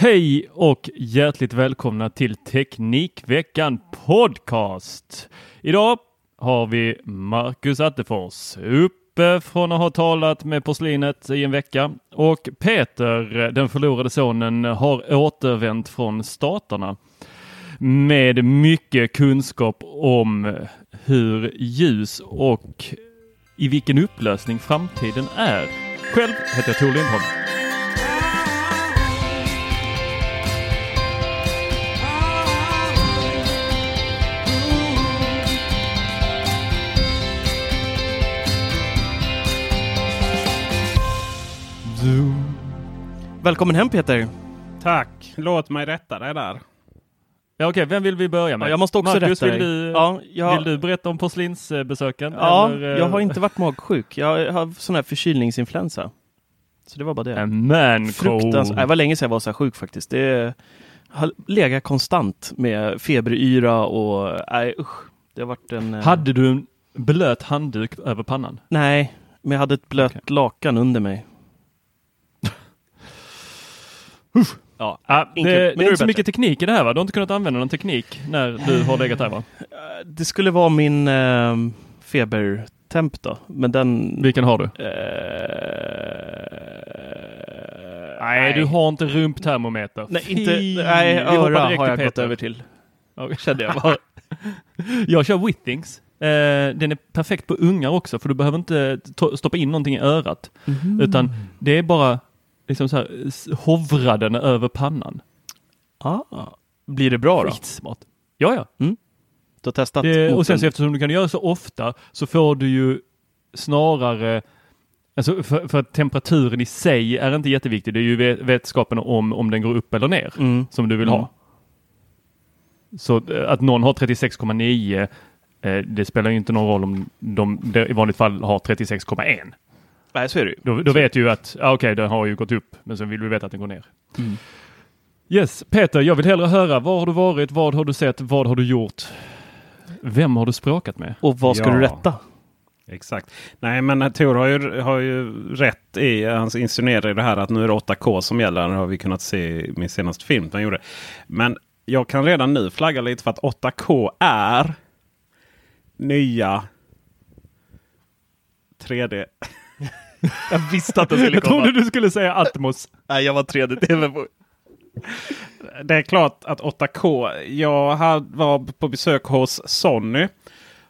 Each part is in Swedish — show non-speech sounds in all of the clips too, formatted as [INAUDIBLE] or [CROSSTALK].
Hej och hjärtligt välkomna till Teknikveckan Podcast. Idag har vi Marcus Attefors uppe från att ha talat med porslinet i en vecka och Peter, den förlorade sonen, har återvänt från staterna med mycket kunskap om hur ljus och i vilken upplösning framtiden är. Själv heter jag Tor Lindholm. Välkommen hem Peter! Tack! Låt mig rätta dig där. Ja, Okej, vem vill vi börja med? Ja, jag måste också Marcus, rätta vill dig. du, Ja, jag- vill du berätta om porslinsbesöken? Ja, eller, eh, jag har inte varit magsjuk. Jag har sån här förkylningsinfluensa. Så det var bara det. En man Fruktansvärt. Det var länge sedan jag var så här sjuk faktiskt. Det har legat konstant med feberyra och nej usch. Det har varit en... eh, Hade du en blöt handduk över pannan? Nej, men jag hade ett blött Okej. lakan under mig. Ja, Ja, Inte- det, men det är inte så det mycket teknik i det här va? Du har inte kunnat använda någon teknik när du har legat där va? det skulle vara min eh, febertemp då. Men den... Vilken har du? Eh, Nej, du har inte rumptermometer. Nej, inte, nej öra har jag gått över till. Kände jag [LAUGHS] bara. Jag kör Withings. Eh, den är perfekt på ungar också för du behöver inte to- stoppa in någonting i örat. Mhm. Utan det är bara liksom så här, hovra den över pannan. Ah, blir det bra då? Skitsmart. Ja, ja. Du har testat? Det, och sen en- så eftersom du kan göra så ofta så får du ju snarare Alltså för, för att temperaturen i sig är inte jätteviktig. Det är ju ve- vetskapen om, om den går upp eller ner Mm. som du vill Mm. ha. Så eh, att någon har 36,9 eh, det spelar ju inte någon roll om de, de i vanligt fall har 36,1. Nej, så är det ju. Då, då vet du ju att ah, okej, den har ju gått upp, men sen vill vi veta att den går ner. Mm. Yes, Peter, jag vill hellre höra. Var har du varit? Vad har du sett? Vad har du gjort? Vem har du språkat med? Och vad ska Ja. du rätta? Exakt. Nej men Tor har ju, har ju rätt i, han insinuerar i det här att nu är det 8K som gäller. Det har vi kunnat se i min senaste film han gjorde. Men jag kan redan nu flagga lite för att 8K är nya 3D. [LAUGHS] Jag visste att det skulle Jag trodde du skulle säga Atmos. Nej, jag var 3D-TV på. Det är klart att 8K. Jag var på besök hos Sony.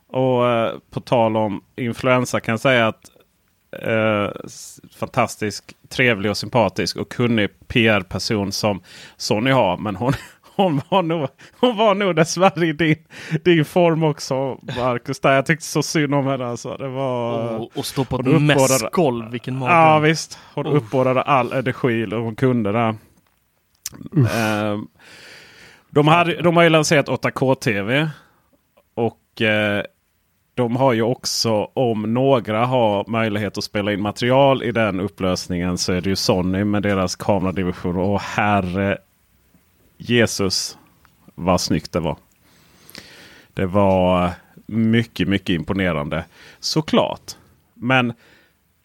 Och eh, på tal om influensa kan jag säga att eh, fantastisk, trevlig och sympatisk och kunnig PR-person som Sony har. Men hon, hon, var nog, hon var nog dessvärre i din, din form också Marcus. Där jag tyckte så synd om henne. Alltså. Det var... Och, och stå på ett mässgolv, vilken mardröm. Ja visst. Hon Oh. uppbådade all energi och hon kunde det. Ehm, de, hade, de har ju lanserat 8K-TV. Och eh, de har ju också, om några har möjlighet att spela in material i den upplösningen så är det ju Sony med deras kameradivision. Och herre Jesus vad snyggt det var. Det var mycket, mycket imponerande. Såklart. Men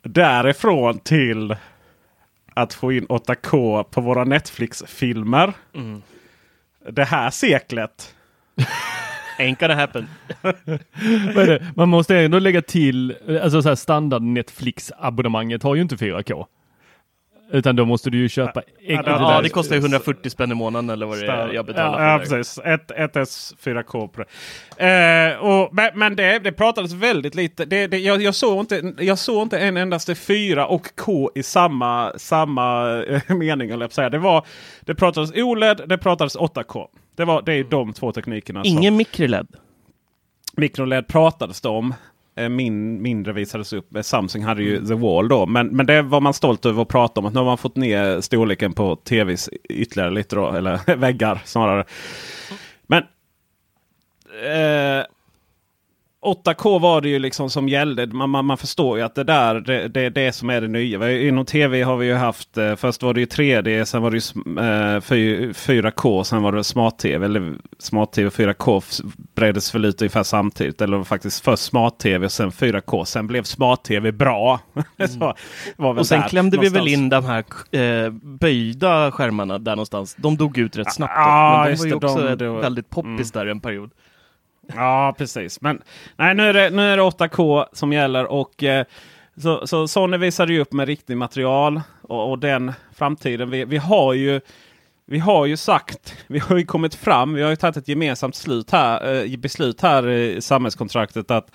därifrån till att få in 8K på våra Netflix-filmer. Mm. Det här seklet. [LAUGHS] Ain't gonna happen. [LAUGHS] Man måste ändå lägga till, alltså så här standard Netflix-abonnemanget har ju inte 4K. Utan då måste du ju köpa ja, ja, det kostar ju 140 spänn i månaden eller vad det är jag betalar ja, för. Ja, precis. Ett, ett S 4K. På det. Eh, och, men det, det pratades väldigt lite. Det, det, jag, jag, såg inte, jag såg inte en endaste 4 och K i samma, samma eh, [LAUGHS] mening. Eller säga. Det, var, det pratades OLED, det pratades 8K. Det, var, det är de två teknikerna. Ingen mikroled? Mikroled pratades det om. Eh, min, mindre visades upp. Samsung hade ju mm. The Wall då. Men, men det var man stolt över att prata om. Att nu har man fått ner storleken på tvs ytterligare lite då. Eller [LAUGHS] väggar snarare. Men eh, 8K var det ju liksom som gällde. Man, man, man förstår ju att det där det, det är det som är det nya. Inom tv har vi ju haft. Eh, först var det ju 3D, sen var det ju eh, 4K, sen var det smart-tv. Eller smart-tv och 4K breddes väl ut ungefär samtidigt. Eller faktiskt först smart-tv och sen 4K. Sen blev smart-tv bra. [LAUGHS] Mm. och sen klämde någonstans. vi väl in de här eh, böjda skärmarna där någonstans. De dog ut rätt snabbt. Ah, men de var ju också de, väldigt poppis mm. där en period. Ja, precis. Men nej, nu är det, nu är det 8K som gäller. och eh, så, så Sony visade ju upp med riktigt material och, och den framtiden. Vi, vi, har ju vi har ju sagt, [LAUGHS] vi har ju kommit fram, vi har ju tagit ett gemensamt slut här, eh, beslut här i samhällskontraktet att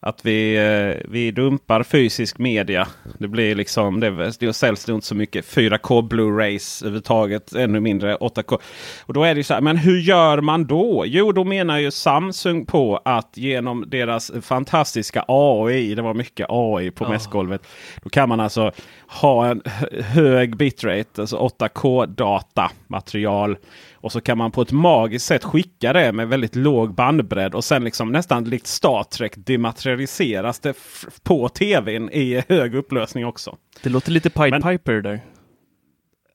att vi, eh, vi dumpar fysisk media. Det blir liksom, det, det säljs inte så mycket 4K Blu-rays överhuvudtaget. Ännu mindre 8K. Och då är det så här, men hur gör man då? Jo, då menar ju Samsung på att genom deras fantastiska AI, det var mycket AI på oh. mässgolvet. Då kan man alltså ha en hög bitrate, alltså 8K data material. Och så kan man på ett magiskt sätt skicka det med väldigt låg bandbredd och sen liksom nästan likt Star Trek dematerialiseras det på tvn i hög upplösning också. Det låter lite Pied Men, Piper där.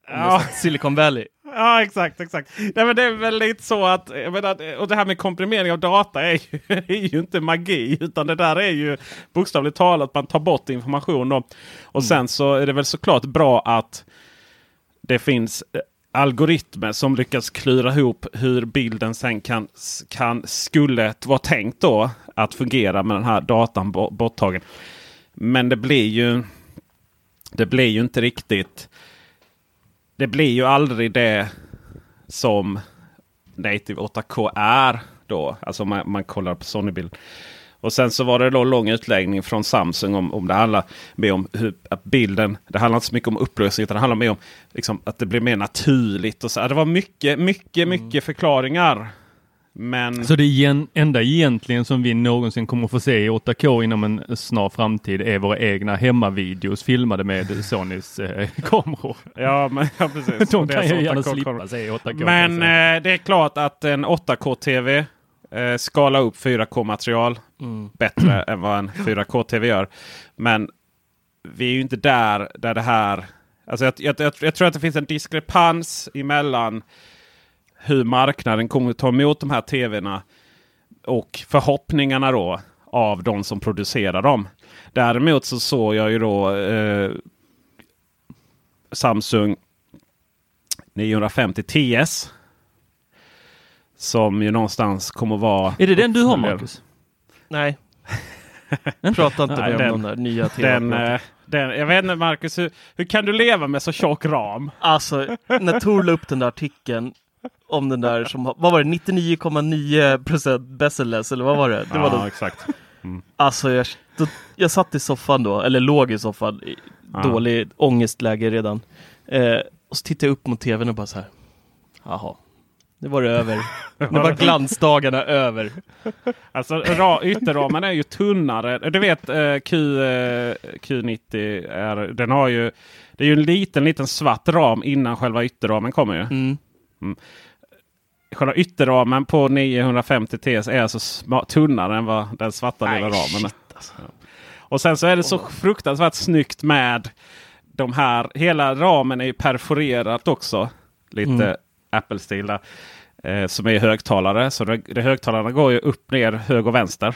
Ja. Silicon Valley. Ja exakt, exakt. Nej, men det är väl lite så att, menar, och det här med komprimering av data är ju, [LAUGHS] är ju, inte magi. Utan det där är ju bokstavligt talat man tar bort information. Då. Och mm. sen så är det väl såklart bra att det finns algoritmer som lyckas klura ihop hur bilden sen kan, kan skulle vara tänkt då att fungera med den här datan borttagen. Men det blir ju det blir ju inte riktigt. Det blir ju aldrig det som Native 8K är då. Alltså man, man kollar på Sony-bild. Och sen så var det då lång utläggning från Samsung om, om det handlar mer om hur, att bilden. Det handlar inte så mycket om upplösning utan det handlar mer om liksom, att det blir mer naturligt. Och så. Det var mycket, mycket, mm. mycket förklaringar. Men... Så det igen, enda egentligen som vi någonsin kommer få se i 8K inom en snar framtid är våra egna hemmavideos filmade med Sonys eh, [LAUGHS] kameror. Ja, men, ja, precis. [LAUGHS] De kan ju gärna slippa se 8K. Men eh, det är klart att en 8K-TV eh, skala upp 4K-material mm. bättre [CLEARS THROAT] än vad en 4K-TV gör. Men vi är ju inte där, där det här... Alltså jag, jag, jag, jag tror att det finns en diskrepans emellan hur marknaden kommer att ta emot de här TVna och förhoppningarna då av de som producerar dem. Däremot så såg jag ju då eh, Samsung 950 TS som ju någonstans kommer vara... Är det den du har Marcus? Nej. [LAUGHS] Prata inte med den, om de där nya den, eh, den, Jag vet inte Marcus, hur, hur kan du leva med så tjock ram? Alltså, när Tor la upp den där artikeln om den där som, vad var det, 99,9% bestsellers eller vad var det? det var ja, då, exakt. Mm. Alltså jag, då, jag satt i soffan då, eller låg i soffan, i ja. dålig ångestläge redan. Eh, och så tittade jag upp mot tvn och bara så här, jaha, nu var det över. [LAUGHS] Nu var glansdagarna över. Alltså ytterramen är ju tunnare. Du vet eh, Q, eh, Q90 är, den har ju, det är ju en liten, liten svart ram innan själva ytterramen kommer. Ju. Mm. Mm. själva ytterramen på 950 TS är alltså tunnare än vad den svarta lilla ramen är. alltså. Och sen så är det så fruktansvärt snyggt med de här. Hela ramen är ju perforerat också. Lite Mm. Apple-stil. Eh, som är högtalare. Så det, det, högtalarna går ju upp, ner, höger och vänster.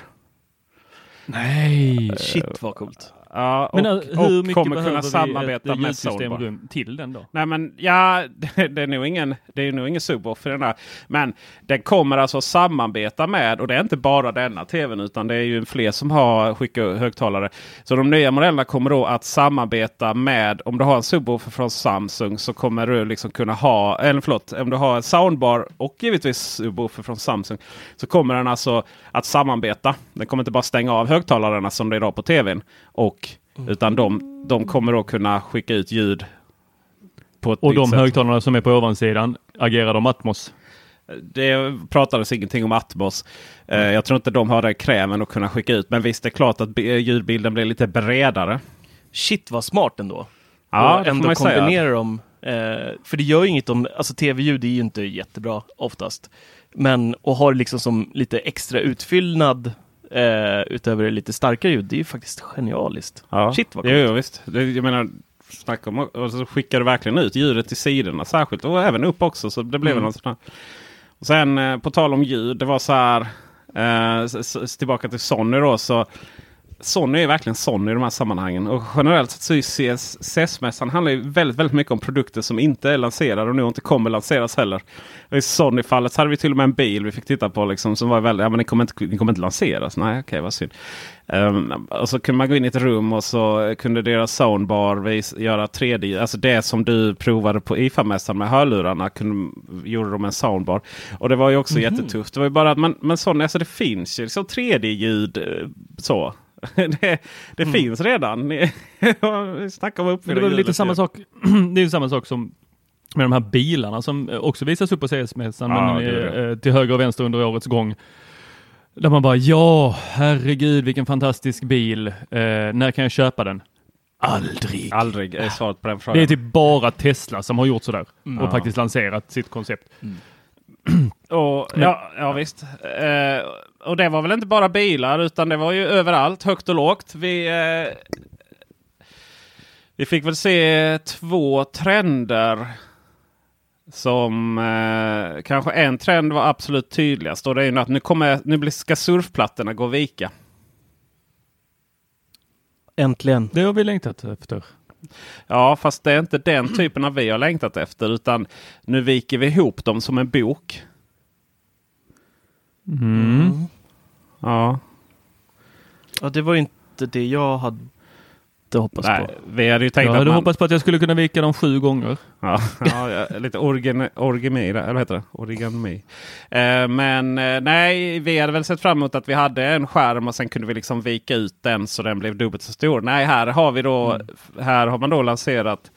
Nej! Shit vad coolt. Ja, och, Men äh, hur och mycket kommer kunna samarbeta ett med Soundbar. till den då? Nej men ja, [LAUGHS] det, det är nog ingen, det är nog ingen subwoofer i den här. Men den kommer alltså samarbeta med, och det är inte bara denna tvn utan det är ju fler som har skickat högtalare. Så de nya modellerna kommer då att samarbeta med, om du har en subwoofer från Samsung så kommer du liksom kunna ha, eller förlåt, om du har en soundbar och givetvis subwoofer från Samsung. Så kommer den alltså att samarbeta. Den kommer inte bara stänga av högtalarna som det är idag på tvn. Och, utan de, de kommer då kunna skicka ut ljud på ett Och de sätt. högtalarna som är på ovansidan, agerar de Atmos? Det pratades ingenting om Atmos. Eh, jag tror inte de har den kräven att kunna skicka ut. Men visst är det klart att bi- ljudbilden blir lite bredare. Shit vad smart ändå. Ja, och det får man ändå ju säga. kombinera dem. Eh, för det gör ju inget om, alltså tv-ljud är ju inte jättebra oftast. Men att ha det liksom som lite extra utfyllnad eh, utöver det lite starkare ljud, det är ju faktiskt genialiskt. Ja. Shit vad coolt. jo, visst. Det, jag menar, snacka om, och så skickar du verkligen ut ljudet till sidorna särskilt. Och även upp också. Så det blev Mm. något sånt här. Och sen eh, på tal om ljud. Det var så här. Eh, tillbaka till Sony då. Så Sony är verkligen Sony i de här sammanhangen. Och generellt sett så är CES-mässan handlar ju väldigt, väldigt mycket om produkter som inte är lanserade och nu inte kommer lanseras heller. Och I Sony-fallet hade vi till och med en bil vi fick titta på liksom, som var väldigt, ja men ni kommer inte, ni kommer inte lanseras. Nej, okej, vad synd. Ehm, och så kunde man gå in i ett rum och så kunde deras soundbar vis, göra 3D. Alltså det som du provade på IFA-mässan med hörlurarna. Kunde, gjorde de en soundbar. Och det var ju också jättetufft. Det var ju bara att man, men Sony, alltså det finns ju liksom 3D-ljud eh, så. [LAUGHS] det det finns redan. [LAUGHS] Snackar om uppfylla det väl lite samma sak. [CLEARS THROAT] det är samma sak som med de här bilarna som också visas upp på CS-mässan är det. eh, till höger och vänster under årets gång. Där man bara ja, herregud vilken fantastisk bil. Eh, när kan jag köpa den? Aldrig. Aldrig är svaret på den frågan. Det är typ bara Tesla som har gjort sådär Mm. och faktiskt lanserat sitt koncept. [CLEARS THROAT] Och, ja, ja visst. Eh, och det var väl inte bara bilar utan det var ju överallt, högt och lågt. Vi, eh, vi fick väl se två trender. Som eh, kanske en trend var absolut tydligast. Och det är ju att nu, kommer, nu ska surfplattorna gå och vika. Äntligen. Det har vi längtat efter. Ja, fast det är inte den typen av vi har längtat efter. Utan nu viker vi ihop dem som en bok. Mm. Ja. Ja, det var ju inte det jag hade hoppats Nej, på. vi hade ju tänkt Jag att hade man... hoppats på att jag skulle kunna vika dem sju gånger. Ja, [LAUGHS] ja, lite origami, origami eller heter det? Origami. Eh, men eh, nej, vi hade väl sett fram emot att vi hade en skärm och sen kunde vi liksom vika ut den så den blev dubbelt så stor. Nej, här har vi då, här har man då lanserat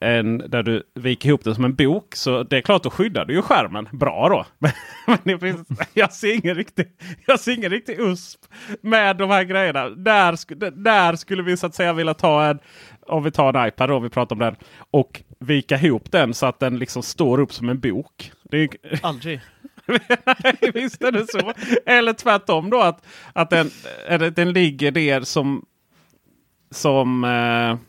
en där du viker ihop det som en bok. Så det är klart, då skyddar du ju skärmen bra då. [LAUGHS] Men det finns, jag, ser ingen riktig, jag ser ingen riktig USP med de här grejerna. Där, där skulle vi så att säga vilja ta en, om vi tar en iPad då, om vi pratar om den. Och vika ihop den så att den liksom står upp som en bok. Det är, Aldrig. Nej, [LAUGHS] visst är det så. Eller tvärtom då att, att den, den ligger där som, som, eh,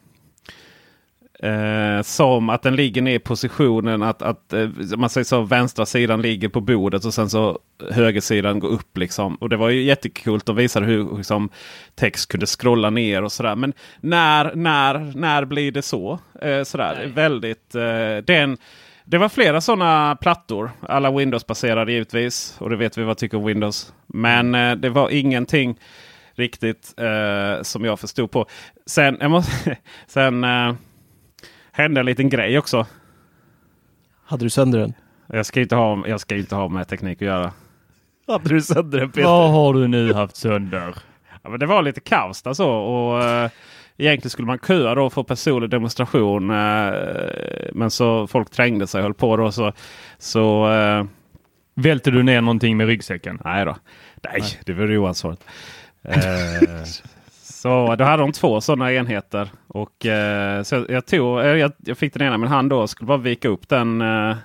eh, som att den ligger ner i positionen att, att eh, man säger så vänstra sidan ligger på bordet och sen så högersidan går upp. liksom. Och det var ju jättekult. De visade hur liksom, text kunde scrolla ner och sådär. Men när, när, när blir det så? Eh, sådär. Är Väldigt, eh, den, det var flera sådana plattor. Alla Windows-baserade givetvis. Och det vet vi vad tycker om Windows. Men eh, det var ingenting riktigt eh, som jag förstod på. Sen, jag måste, [LAUGHS] sen hände en liten grej också. Hade du sönder den? Jag ska inte ha, jag ska inte ha med teknik att göra. Hade du sönder den Peter? Vad har du nu haft sönder? Ja, men det var lite kaos där så. Och, eh, egentligen skulle man köa då för personlig demonstration. Eh, men så folk trängde sig och höll på då. Så, så eh, Välter du ner någonting med ryggsäcken? Nej då. Nej, det vore ju oansvarigt. [LAUGHS] Så då hade de två sådana enheter. Och, eh, så jag, jag, tog, eh, jag, jag fick den ena med hand då skulle bara vika upp den. Eh,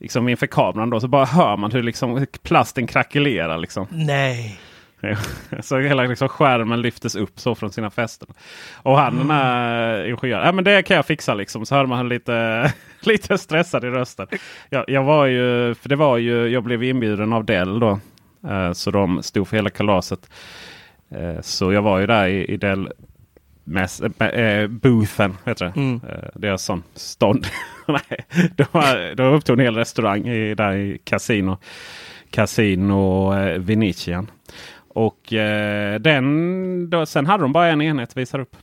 liksom inför kameran då så bara hör man hur liksom plasten krackelerar. Liksom. Nej. [LAUGHS] så hela liksom skärmen lyftes upp så från sina fästen. Och han den här ingenjören, ja men det kan jag fixa liksom. Så hör man lite, [LAUGHS] lite stressad i rösten. Jag, jag var ju, för det var ju, jag blev inbjuden av Dell då. Eh, så de stod för hela kalaset. Eh, så jag var ju där i, i Dell Mäss, äh, boothen, heter det. Mm. Äh, deras sån stånd. [LAUGHS] Nej, de, var, de upptog en hel restaurang i, där i Casino. Casino eh, Venetian. Och eh, den, då, sen hade de bara en enhet visar upp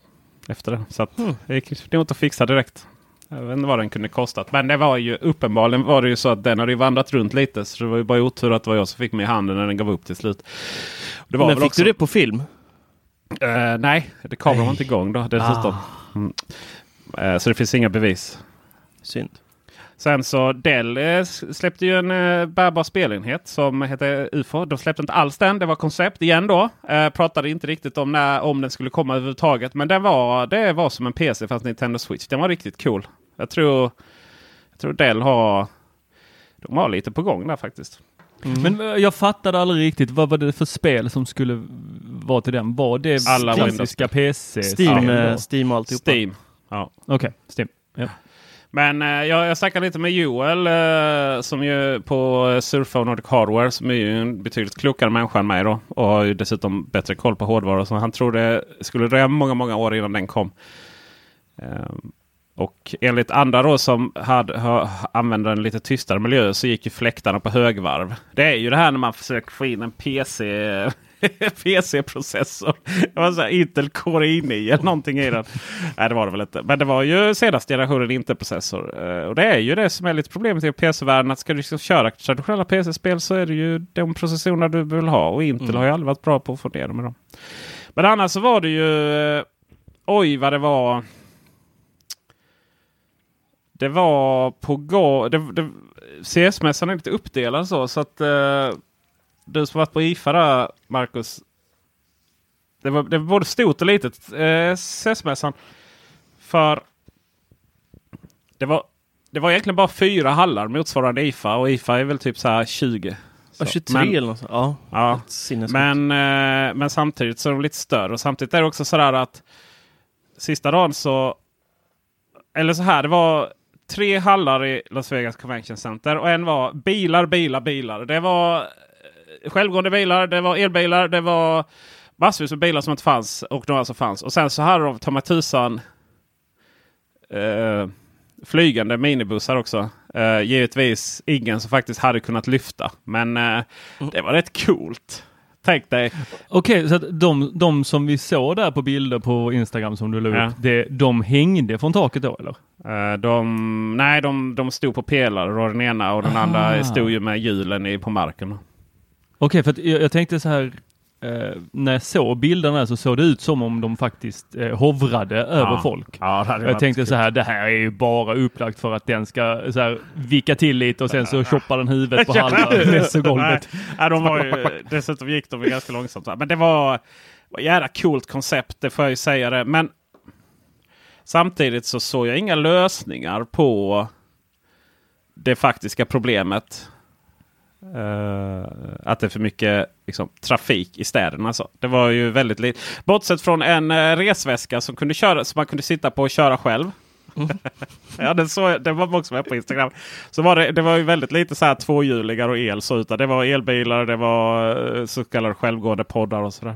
efter det. Så att, Mm. det gick nog inte att fixa direkt. Jag vet inte vad den kunde kostat. Men det var ju uppenbarligen var det ju så att den hade ju vandrat runt lite. Så det var ju bara otur att det var jag som fick mig i handen när den gav upp till slut. Men fick också- du det på film? Eh, nej, det kameran var inte igång då dessutom. Mm. Eh, så det finns inga bevis. Synd. Sen så Dell eh, släppte ju en eh, bärbar spelenhet som heter UFO. De släppte inte alls den. Det var koncept igen då. Eh, pratade inte riktigt om när, om den skulle komma överhuvudtaget. Men den var, det var som en PC fast Nintendo Switch. Den var riktigt cool. Jag tror, jag tror Dell har, de har lite på gång där faktiskt. Men eh, jag fattade aldrig riktigt vad var det för spel som skulle vara till den? Var det Alla klassiska PC? Steam? Steam och alltihopa. Steam. Ja. Okej, Steam. Ja. Men eh, jag, jag snackade lite med Joel eh, som ju på Surfa och Nordic Hardware som är ju en betydligt klokare människa än mig då. Och har ju dessutom bättre koll på hårdvara. Så han tror det skulle dröja många, många år innan den kom. Eh, och enligt andra då som hade, ha, använder en lite tystare miljö så gick ju fläktarna på högvarv. Det är ju det här när man försöker få in en PC [LAUGHS] PC-processor. Det var så här Intel Core i9 eller någonting i den. Nej det var det väl inte. Men det var ju senaste generationen Intel-processor. Eh, Och det är ju det som är lite problemet i PC-världen. Att ska du liksom köra traditionella PC-spel så är det ju de processorerna du vill ha. Och Intel har ju aldrig varit bra på att få ner dem. Men annars så var det ju... eh, Oj vad det var. Det var på gå... Det, det, CS-mässan är lite uppdelad så. så att eh, du som varit på IFA där Marcus. Det var, det var både stort och litet eh, CS-mässan. För det var, det var egentligen bara fyra hallar motsvarande IFA. Och IFA är väl typ så här 20. Ja, Så, 23 men- eller något. Ja, Ja, men, eh, men samtidigt så är de lite större. Och samtidigt är det också sådär att sista dagen så... Eller så här, det var tre hallar i Las Vegas Convention Center. Och en var bilar, bilar, bilar. Det var självgående bilar, det var elbilar, det var massvis med bilar som inte fanns och några som fanns. Och sen så hade de ta mig tusan eh, flygande minibussar också. Eh, givetvis ingen som faktiskt hade kunnat lyfta. Men eh, det var rätt coolt. Tänk dig. Okej, så att de, de som vi såg där på bilder på Instagram som du la upp, Ja. det, de hängde från taket då eller? Eh, de, nej, de, de stod på pelare och den ena och den Ah. andra stod ju med hjulen i, på marken. Okej, för att jag, jag tänkte så här, eh, när jag såg bilderna så såg det ut som om de faktiskt eh, hovrade över Ja. folk. Ja, Jag tänkte så här, det här är ju bara upplagt för att den ska så här, vicka till lite och sen så choppar den huvudet på [LAUGHS] halva mässogolvet. Nej, de var ju, [LAUGHS] dessutom gick de ganska långsamt. Men det var, var ett jävla coolt koncept, det får jag ju säga det. Men samtidigt så såg jag inga lösningar på det faktiska problemet. Eh, att det är för mycket liksom, trafik i städerna. Så. Det var ju väldigt lite. Bortsett från en uh, resväska som, kunde köra, som man kunde sitta på och köra själv. [LAUGHS] ja, den, så, den var också med på Instagram. Så var det, det var ju väldigt lite så här tvåhjulingar och el. Så utan det var elbilar, det var eh, så kallade självgående poddar och sådär.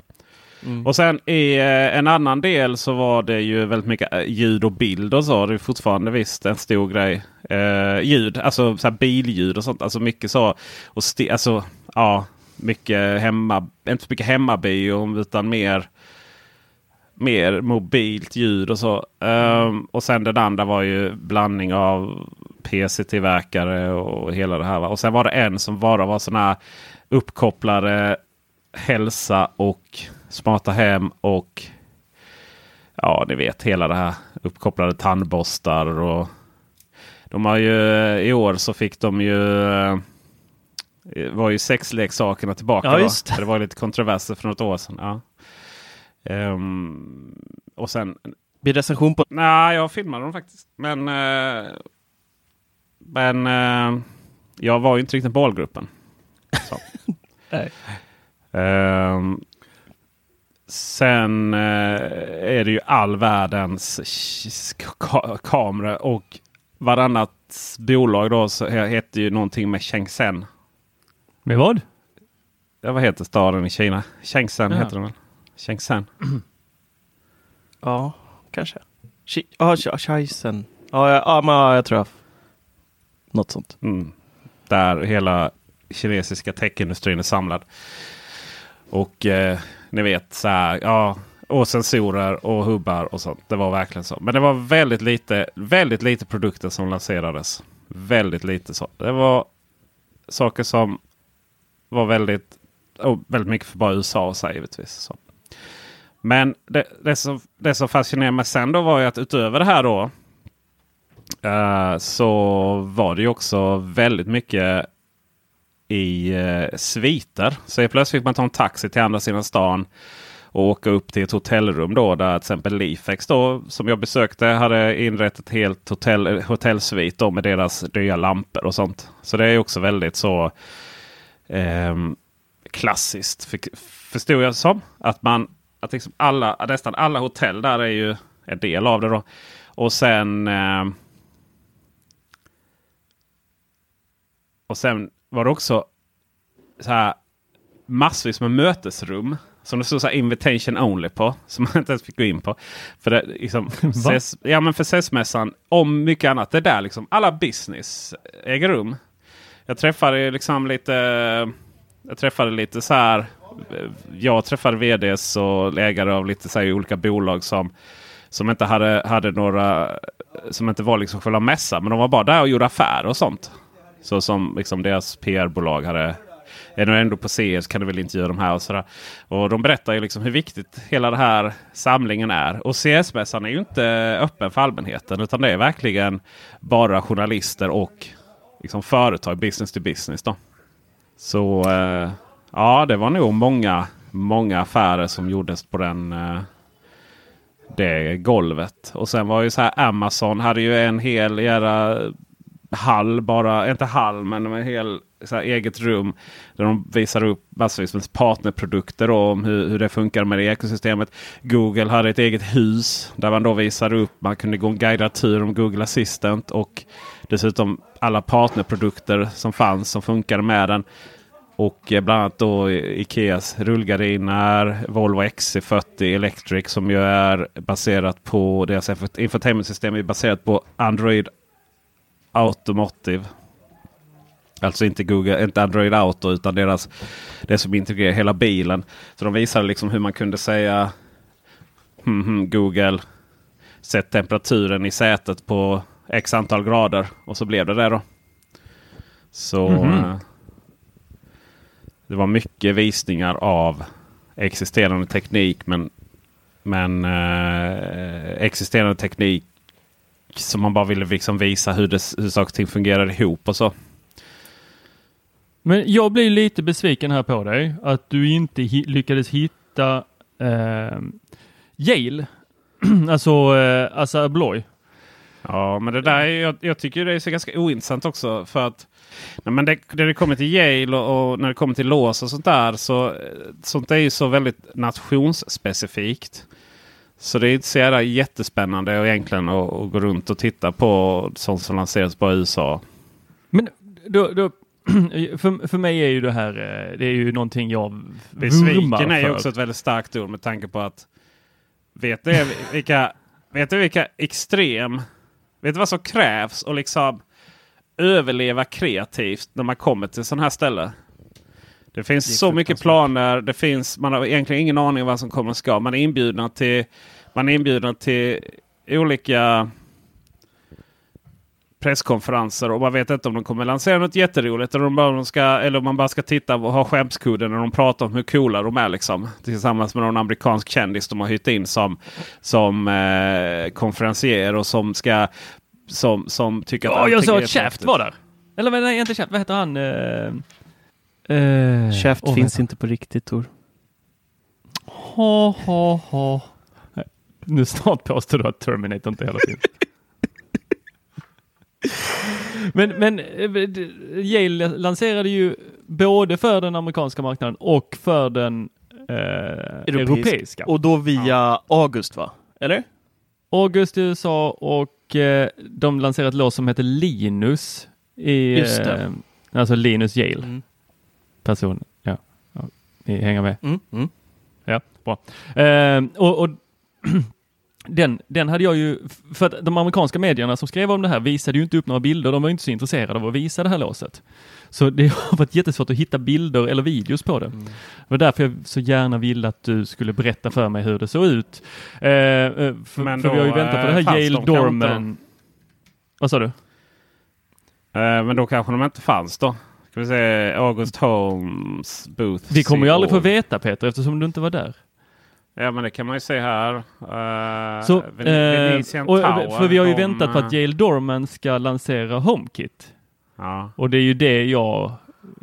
Mm. Och sen i eh, en annan del så var det ju väldigt mycket eh, ljud och bild och så. Det är fortfarande visst en stor grej. Eh, ljud, alltså så här billjud och sånt. Alltså mycket så. Och sti- alltså, ja, mycket hemma, inte så mycket hemmabio utan mer mer mobilt ljud och så. Ehm, och sen den andra var ju blandning av PC-tillverkare och hela det här. Va? Och sen var det en som bara var sådana här uppkopplade hälsa och smarta hem och ja, ni vet hela det här uppkopplade tandborstar och de har ju i år så fick de ju eh, var ju sexleksakerna tillbaka. Ja, det. det var lite kontroverser för något år sedan. Ja. Ehm, och sen Blir recension på... Nej, jag filmade dem faktiskt. Men... eh, men... eh, jag var ju inte riktigt målgruppen. Så. [LAUGHS] Sen eh, är det ju all världens ka- kamera och varannat bolag då så he- heter ju någonting med Shenzhen. Med vad? Ja, vad heter staden i Kina? Shenzhen Ja. heter den väl? Shenzhen. [CLEARS THROAT] Ja, kanske. Ja, ja, ja, men ja, jag tror jag. Något sånt. Mm. Där hela kinesiska techindustrin är samlad. Och eh, ni vet så här, ja, och sensorer och hubbar och sånt. Det var verkligen så. Men det var väldigt lite, väldigt lite produkter som lanserades. Väldigt lite så. Det var saker som var väldigt, oh, väldigt mycket för bara USA och sig givetvis. Så. Men det, det, som, det som fascinerade mig sen då var ju att utöver det här då Uh, så var det ju också väldigt mycket i eh, sviter. Så helt plötsligt fick man ta en taxi till andra sidan stan och åka upp till ett hotellrum då där till exempel Lifex då som jag besökte hade inrett ett helt hotell, eh, hotellsvit då med deras nya lampor och sånt. Så det är också väldigt så eh, klassiskt för, förstod jag som. Att man att liksom alla, nästan alla hotell där är ju en del av det. då. Och sen Eh, Och sen var det också så här massvis med mötesrum. Som det stod så här invitation only på. Som man inte ens fick gå in på. För det, liksom, [LAUGHS] ses, ja, men för CES-mässan, om mycket annat, det är där liksom alla business äger rum. Jag träffade liksom lite, jag träffade lite så här. Jag träffade vds och ägare av lite så här olika bolag som, som inte hade, hade några, som inte var liksom själva mässan. Men de var bara där och gjorde affärer och sånt. Så som liksom deras PR-bolag hade. Är du ändå på CS kan du väl intervjua de här och sådär. Och de berättar ju liksom hur viktigt hela den här samlingen är. Och CS-mässan är ju inte öppen för allmänheten. Utan det är verkligen bara journalister och liksom företag, business to business. Då. Så eh, ja, det var nog många, många affärer som gjordes på den eh, det golvet. Och sen var ju så här Amazon hade ju en hel jävla hall bara, inte hall men med hel så här, eget rum. Där de visar upp massvis med partnerprodukter och om hur, hur det funkar med det ekosystemet. Google hade ett eget hus där man då visade upp, man kunde gå en guidad tur om Google Assistant och dessutom alla partnerprodukter som fanns som funkade med den. Och eh, bland annat då Ikeas rullgardiner, Volvo XC40 Electric som ju är baserat på deras infotainmentsystem är baserat på Android Automotive. Alltså inte Google, inte Android Auto utan deras det som integrerar hela bilen. Så de visade liksom hur man kunde säga hmm, hmm, Google sätt temperaturen i sätet på x antal grader och så blev det det då. Så eh, det var mycket visningar av existerande teknik men, men eh, existerande teknik som man bara ville liksom visa hur, det, hur saker och ting fungerar ihop och så. Men jag blir lite besviken här på dig att du inte hi lyckades hitta eh, Yale, [CLEARS THROAT] alltså eh, Assa Abloy. Ja, men det där är, jag, jag tycker det är så ganska ointressant också. För att nej, men det, när det kommer till Yale och, och när det kommer till lås och sånt där. Så, eh, sånt är ju så väldigt nationsspecifikt. Så det är inte så jävla jättespännande och egentligen att, gå runt och titta på sånt som lanseras på USA. Men då, då [CLEARS THROAT] för, för mig är ju det här, eh, det är ju någonting jag vurmar Besviken är ju för. också ett väldigt starkt ord med tanke på att vet du vilka, vet du vilka extrem, vet du vad som krävs att liksom överleva kreativt när man kommer till sådana här ställen? Det finns Det så mycket fruktansvärt. planer. Det finns, man har egentligen ingen aning om vad som kommer och ska. Man är inbjudna till, man är inbjudna till olika presskonferenser och man vet inte om de kommer lansera något jätteroligt. Eller om, de ska, eller om man bara ska titta och ha skämskudden när de pratar om hur coola de är. Liksom, tillsammans med någon amerikansk kändis de har hyrt in som, som eh, konferencier och som ska som, som tycker att Ja, jag är att häftigt. var där. Eller nej, inte Shaft, vad heter han? Uh, uh, Käft finns inte på riktigt Tor. Ha, ha, ha. Nej, Nu snart påstår du att Terminator inte heller finns. Men, men eh, Yale lanserade ju både för den amerikanska marknaden och för den eh, europeiska. Och då via August va? Eller? August i USA och eh, de lanserade ett lås som heter Linus. I, Just det. eh, alltså Linus Yale. Mm. Person. Ja. ja. Ni hänger med? Mm. Mm. Ja, bra. Eh, och, och [CLEARS THROAT] den, den hade jag ju, för att de amerikanska medierna som skrev om det här visade ju inte upp några bilder. De var inte så intresserade av att visa det här låset. Så det [LAUGHS] har varit jättesvårt att hitta bilder eller videos på det. Mm. Det var därför jag så gärna ville att du skulle berätta för mig hur det såg ut. Eh, eh, för, Men för vi har ju då, väntat på det eh, här fanns Yale Dorman. Vad sa du? Eh, men då kanske de inte fanns då. Ska vi se August Holmes Booth. Vi kommer ju aldrig få veta Peter eftersom du inte var där. Ja men det kan man ju se här. Uh, Så, eh, och, för vi har ju väntat på att eh, Yale Dorman ska lansera HomeKit. Ja, Och det är ju det jag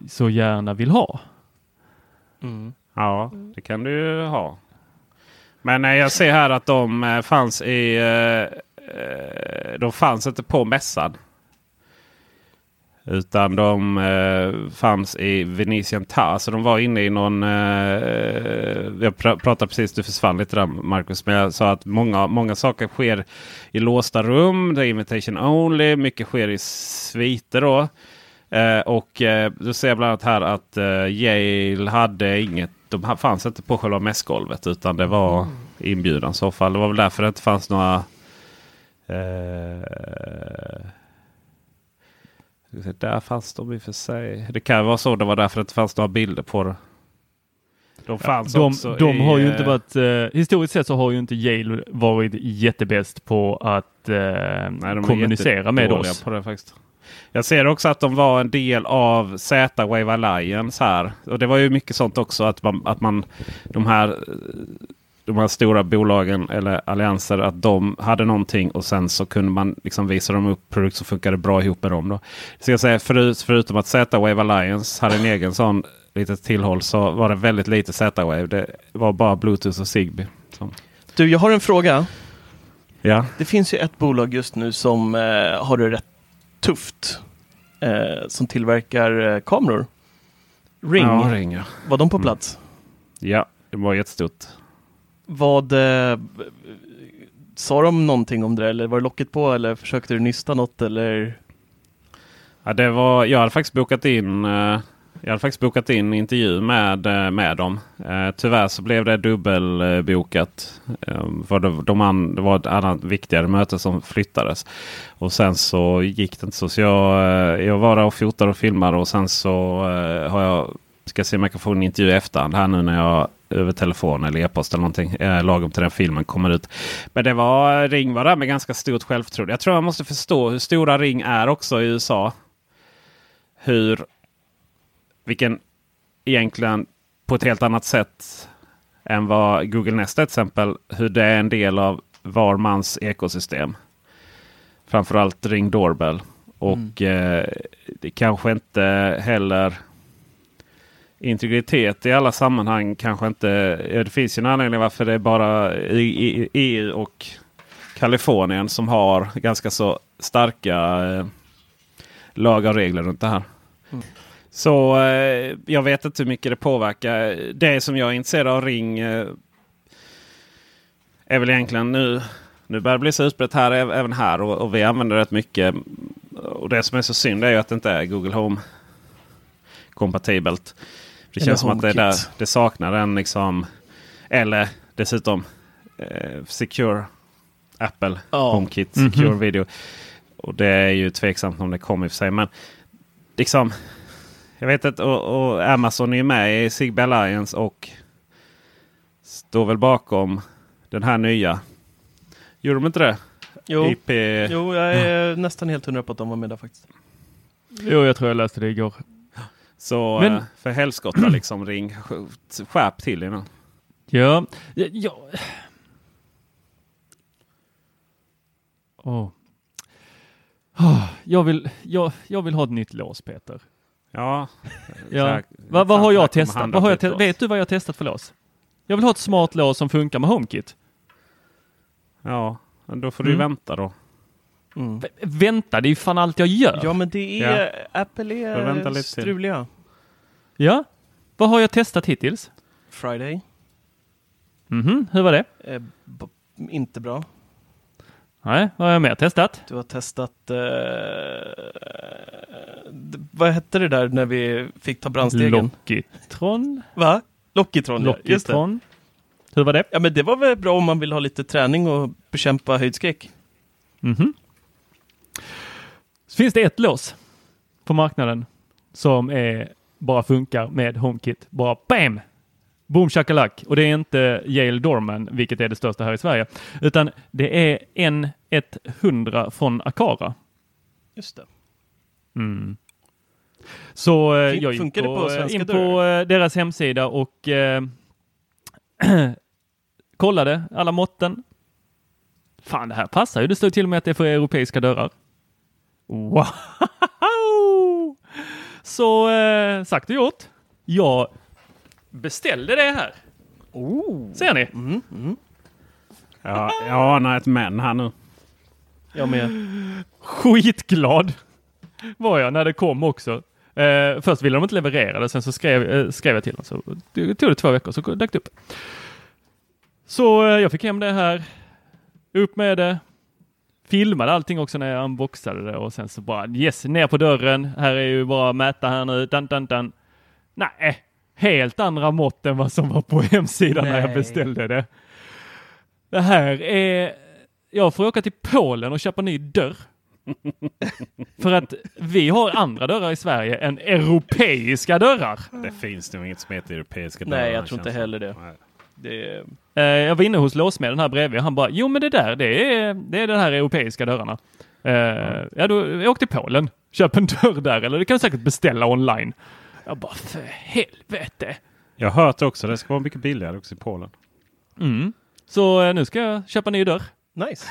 så gärna vill ha. Mm. ja, det kan du ju ha. Men eh, jag ser här att de eh, fanns i... eh, eh, de fanns inte på mässan. Utan de eh, fanns i Venetian Tower. Alltså de var inne i någon... Eh, jag pr pratade precis, du försvann lite där Marcus. Men jag sa att många, många saker sker i låsta rum. Det är invitation only. Mycket sker i sviter då. Eh, och eh, då ser bland annat här att eh, Yale hade inget. De fanns inte på själva mässgolvet utan det var inbjudan i så fall. Det var väl därför det inte fanns några... Eh, där fanns de i och för sig. Det kan vara så det var därför det inte fanns några bilder på det. De fanns De, också de i, har ju eh, inte varit, eh, historiskt sett så har ju inte Yale varit jättebäst på att eh, Nej, kommunicera med oss. På det, faktiskt. Jag ser också att de var en del av Z-Wave Alliance här. Och det var ju mycket sånt också att man, att man de här de här stora bolagen eller allianser att de hade någonting och sen så kunde man liksom visa dem upp produkter som funkade bra ihop med dem. Då. Så jag säga förut, förutom att Z-Wave Alliance hade en egen sån litet tillhåll så var det väldigt lite Z-Wave. Det var bara Bluetooth och Zigbee. Så. Du, jag har en fråga. Ja. Det finns ju ett bolag just nu som eh, har det rätt tufft. Eh, som tillverkar eh, kameror. Ring. Ja, ring ja. Var de på Mm. plats? ja, det var jättestort. Vad eh, Sa de någonting om det eller var det locket på eller försökte du nysta något eller? Ja, det var, jag hade faktiskt bokat in eh, jag hade faktiskt bokat in intervju med, eh, med dem. Eh, tyvärr så blev det dubbelbokat. Eh, för det, de an, det var ett annat viktigare möte som flyttades. Och sen så gick det inte så. Så jag, eh, jag var där och fotade och filmade och sen så eh, har jag ska se om jag kan få en intervju i efterhand här nu när jag över telefon eller e-post eller någonting. Eh, lagom till den filmen kommer ut. Men det var Ring var där med ganska stort självförtroende. Jag tror man måste förstå hur stora Ring är också i USA. Hur vilken egentligen på ett helt annat sätt än vad Google Nest till exempel. Hur det är en del av var mans ekosystem. Framförallt Ring Doorbell. Och eh, det kanske inte heller integritet i alla sammanhang kanske inte. Det finns ju en anledning varför det är bara EU och Kalifornien som har ganska så starka eh, lagar och regler runt det här. Så eh, jag vet inte hur mycket det påverkar. Det som jag är intresserad av Ring eh, är väl egentligen nu. Nu börjar det bli så utbrett här äv- även här och, och vi använder rätt mycket. Och det som är så synd är ju att det inte är Google Home kompatibelt. Det känns som att det, är där, det saknar en liksom. Eller dessutom eh, Secure Apple Ja. HomeKit Mhm. Secure Video. Och det är ju tveksamt om det kommer i och för sig. Men liksom. Jag vet att och, och Amazon är ju med i Zigbee Alliance och står väl bakom den här nya. Gjorde de inte det? Jo, IP. jo jag är nästan helt hundra på att de var med där faktiskt. Jo, jag tror jag läste det igår. Så Men- eh, för helskotta liksom ring. Skärp till er nu. Ja, ja. Åh. Åh, Jag, vill, jag, jag vill ha ett nytt lås Peter. Ja. [LAUGHS] Ja. Vad, vad har jag testat? Vad har jag te- vet du vad jag testat för lås? Jag vill ha ett smart lås som funkar med HomeKit. Ja, men då får du Mm. vänta då. Mm. Vänta, det är ju fan allt jag gör. Ja men det är, Apple Får vänta är till. struliga. Ja. Vad har jag testat hittills? Friday, Mhm, hur var det? b- inte bra. Nej, vad har jag mer testat? Du har testat, eh, vad hette det där när vi fick ta brandstegen? Lockitron? Va? Lockitron, ja. Lockitron? Hur var det? Ja men det var väl bra om man vill ha lite träning och bekämpa höjdskräck. Mhm. Så finns det ett lås på marknaden som är, bara funkar med HomeKit. Bara BAM! Boom shakalak. Och det är inte Yale Dorman, vilket är det största här i Sverige, utan det är en 100 från Akara. Just det. Mm. Så eh, Fin- jag gick på, på eh, in på dörrar? eh, deras hemsida och eh, [CLEARS THROAT] kollade alla måtten. Fan, det här passar ju. Det står till och med att det är för europeiska dörrar. Wow! Så eh, sagt och gjort. Jag beställde det här. Oh. Ser ni? Ja, jag anar ett men här nu. Jag med. Skitglad var jag när det kom också. Eh, först ville de inte leverera det, sen så skrev, eh, skrev jag till dem. Så det tog det två veckor, så dök det upp. Så eh, jag fick hem det här, upp med det, filmade allting också när jag unboxade det och sen så bara yes, ner på dörren. Här är ju bara mäta här nu. Dan, dan, dan. Nej, helt andra mått än vad som var på [LAUGHS] hemsidan när jag Nej. beställde det. Det här är... Jag får åka till Polen och köpa ny dörr. [LAUGHS] För att vi har andra dörrar i Sverige än europeiska dörrar. Det finns nog inget som heter europeiska dörrar. Nej, jag tror inte heller det. Nej. Det Eh, jag var inne hos låsmeden här bredvid och han bara, jo men det där, det är, det är de här europeiska dörrarna. Eh, ja, då, jag åkte till Polen, köp en dörr där, eller det kan du säkert beställa online. Jag bara, för helvete. Jag har hört också det ska vara mycket billigare också i Polen. Mm. Så eh, nu ska jag köpa en ny dörr. nice.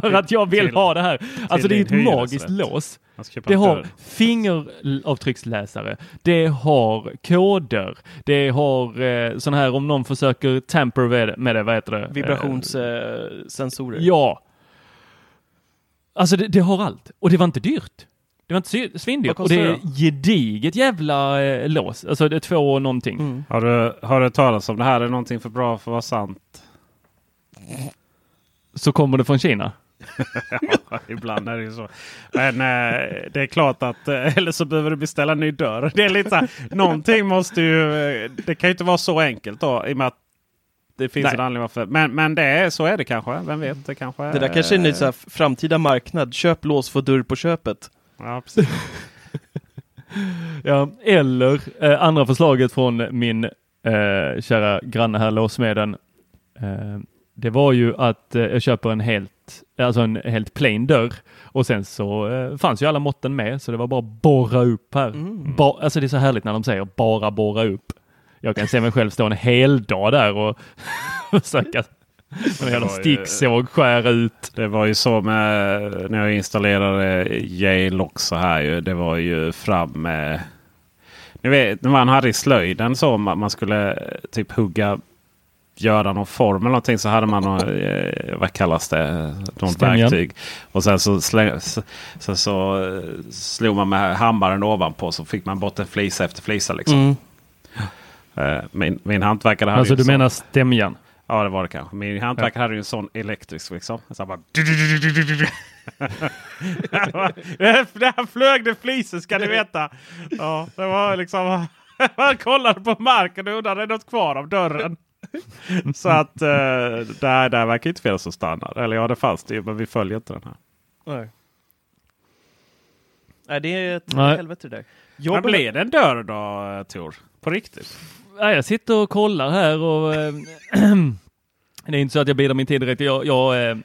För att jag vill Till- ha det här. Alltså det är ett hyresrätt. magiskt lås. Det har dörr. fingeravtrycksläsare. Det har koder. Det har eh, sån här om någon försöker tamper med, det, vad heter det? Eh, Vibrationssensorer. ja. Alltså det, det har allt. Och det var inte dyrt. Det var inte svindyrt. Och det är gediget jävla eh, lås. Alltså det är två och någonting. Mm. Har du, har du talat om det här är någonting för bra för att vara sant? Så kommer det från Kina. Ja, [LAUGHS] Ibland är det ju så. Men eh, det är klart att eh, eller så behöver du beställa en ny dörr. Det är lite så här, någonting måste ju. eh, Det kan ju inte vara så enkelt då i och med att det finns Nej. en anledning varför. Men, men det är, så är det kanske. Vem vet? Det kanske Det där kanske är en eh, så här framtida marknad. Köp lås, få dörr på köpet. Ja, precis. [LAUGHS] Ja, eller eh, andra förslaget från min eh, kära granne här, låsmeden. Eh, det var ju att eh, jag köper en helt, alltså en helt plain dörr och sen så eh, fanns ju alla måtten med så det var bara borra upp här. Ba, alltså det är så härligt när de säger bara borra upp. Jag kan se mig själv stå en hel dag där och [LAUGHS] försöka med en sticksåg skära ut. Det var ju så med när jag installerade Yale också här ju. Det var ju fram med. Ni vet när man hade i slöjden så man skulle eh, typ hugga. Göra någon form eller någonting så hade man någon, eh, vad kallas det? Stämjan. verktyg. Och sen så, slä, så, så, slog man med hammaren ovanpå så fick man bort en flisa efter flisa. Liksom. Mm. Eh, Min, min hantverkare hade Alltså du en sån- menar stämjan? Ja det var det kanske. Min hantverkare hade ju en sån elektrisk liksom. Så bara... [LAUGHS] Där flög det flisor ska ni veta. Ja, det var liksom... [LAUGHS] Man kollade på marken och undrade är det något kvar av dörren. [LAUGHS] Så att eh, där, där verkar inte finnas någon standard. Eller ja det fanns det ju men vi följer inte den här. Nej. Nej, det är ett Nej. helvete det där. Men blir det en dörr då eh, Tor? På riktigt? Ja, jag sitter och kollar här och eh, [CLEARS THROAT] det är inte så att jag bidrar min tid direkt. Jag, jag, eh,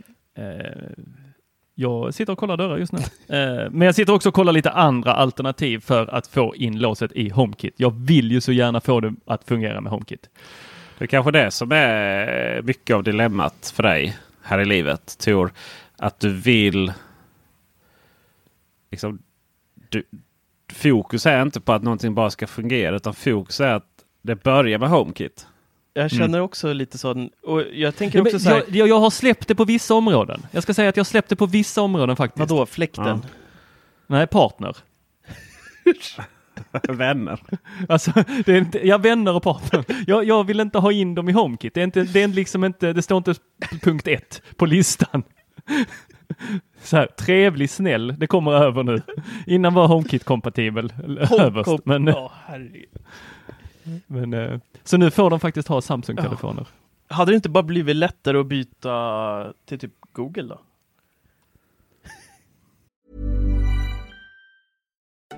jag sitter och kollar dörrar just nu. Eh, men jag sitter också och kollar lite andra alternativ för att få in låset i HomeKit. Jag vill ju så gärna få det att fungera med HomeKit. Det är kanske det som är mycket av dilemmat för dig här i livet Tor. Att du vill... Liksom, du, fokus är inte på att någonting bara ska fungera utan fokus är att det börjar med HomeKit. Jag känner också lite sån, och jag tänker Ja, också så här, jag, jag, har släppt det på vissa områden. Jag ska säga att jag släppt det på vissa områden faktiskt. vadå, fläkten? Nej, partner. [LAUGHS] [LAUGHS] Vänner. Alltså, det är inte, ja, vänner och partner. Jag, jag vill inte ha in dem i HomeKit. Det, är inte, det, är liksom inte, det står inte punkt ett på listan. Så här, trevlig, snäll, det kommer över nu. Innan var HomeKit kompatibel överst. Men, Ja, herregud. men, eh, så nu får de faktiskt ha Samsung-telefoner. Hade det inte bara blivit lättare att byta till typ Google då?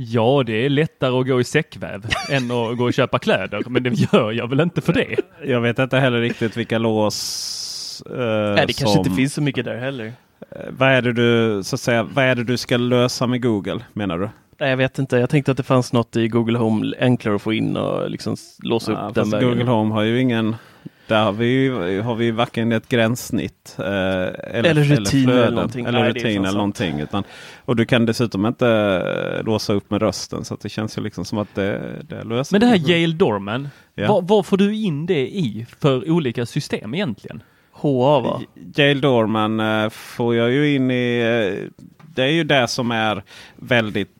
Ja, det är lättare att gå i säckväv [LAUGHS] än att gå och köpa kläder, men det gör jag väl inte för det. Jag vet inte heller riktigt vilka lås eh, Nej, det kanske som, inte finns så mycket där heller. Eh, Vad är, det du, så att säga, vad är det du ska lösa med Google menar du? Nej, jag vet inte. Jag tänkte att det fanns något i Google Home enklare att få in och liksom låsa Ja, upp den vägen. Google Home har ju ingen där har vi, har vi varken ett gränssnitt eh, eller, Eller rutiner eller flöden, någonting. Eller är rutin eller någonting. Utan, och du kan dessutom inte eh, låsa upp med rösten. Så det känns ju liksom som att det, det löser Men det här. Yale Dorman, Ja. vad, vad får du in det i för olika system egentligen? HA va? Yale Dorman eh, får jag ju in i... eh, det är ju det som är väldigt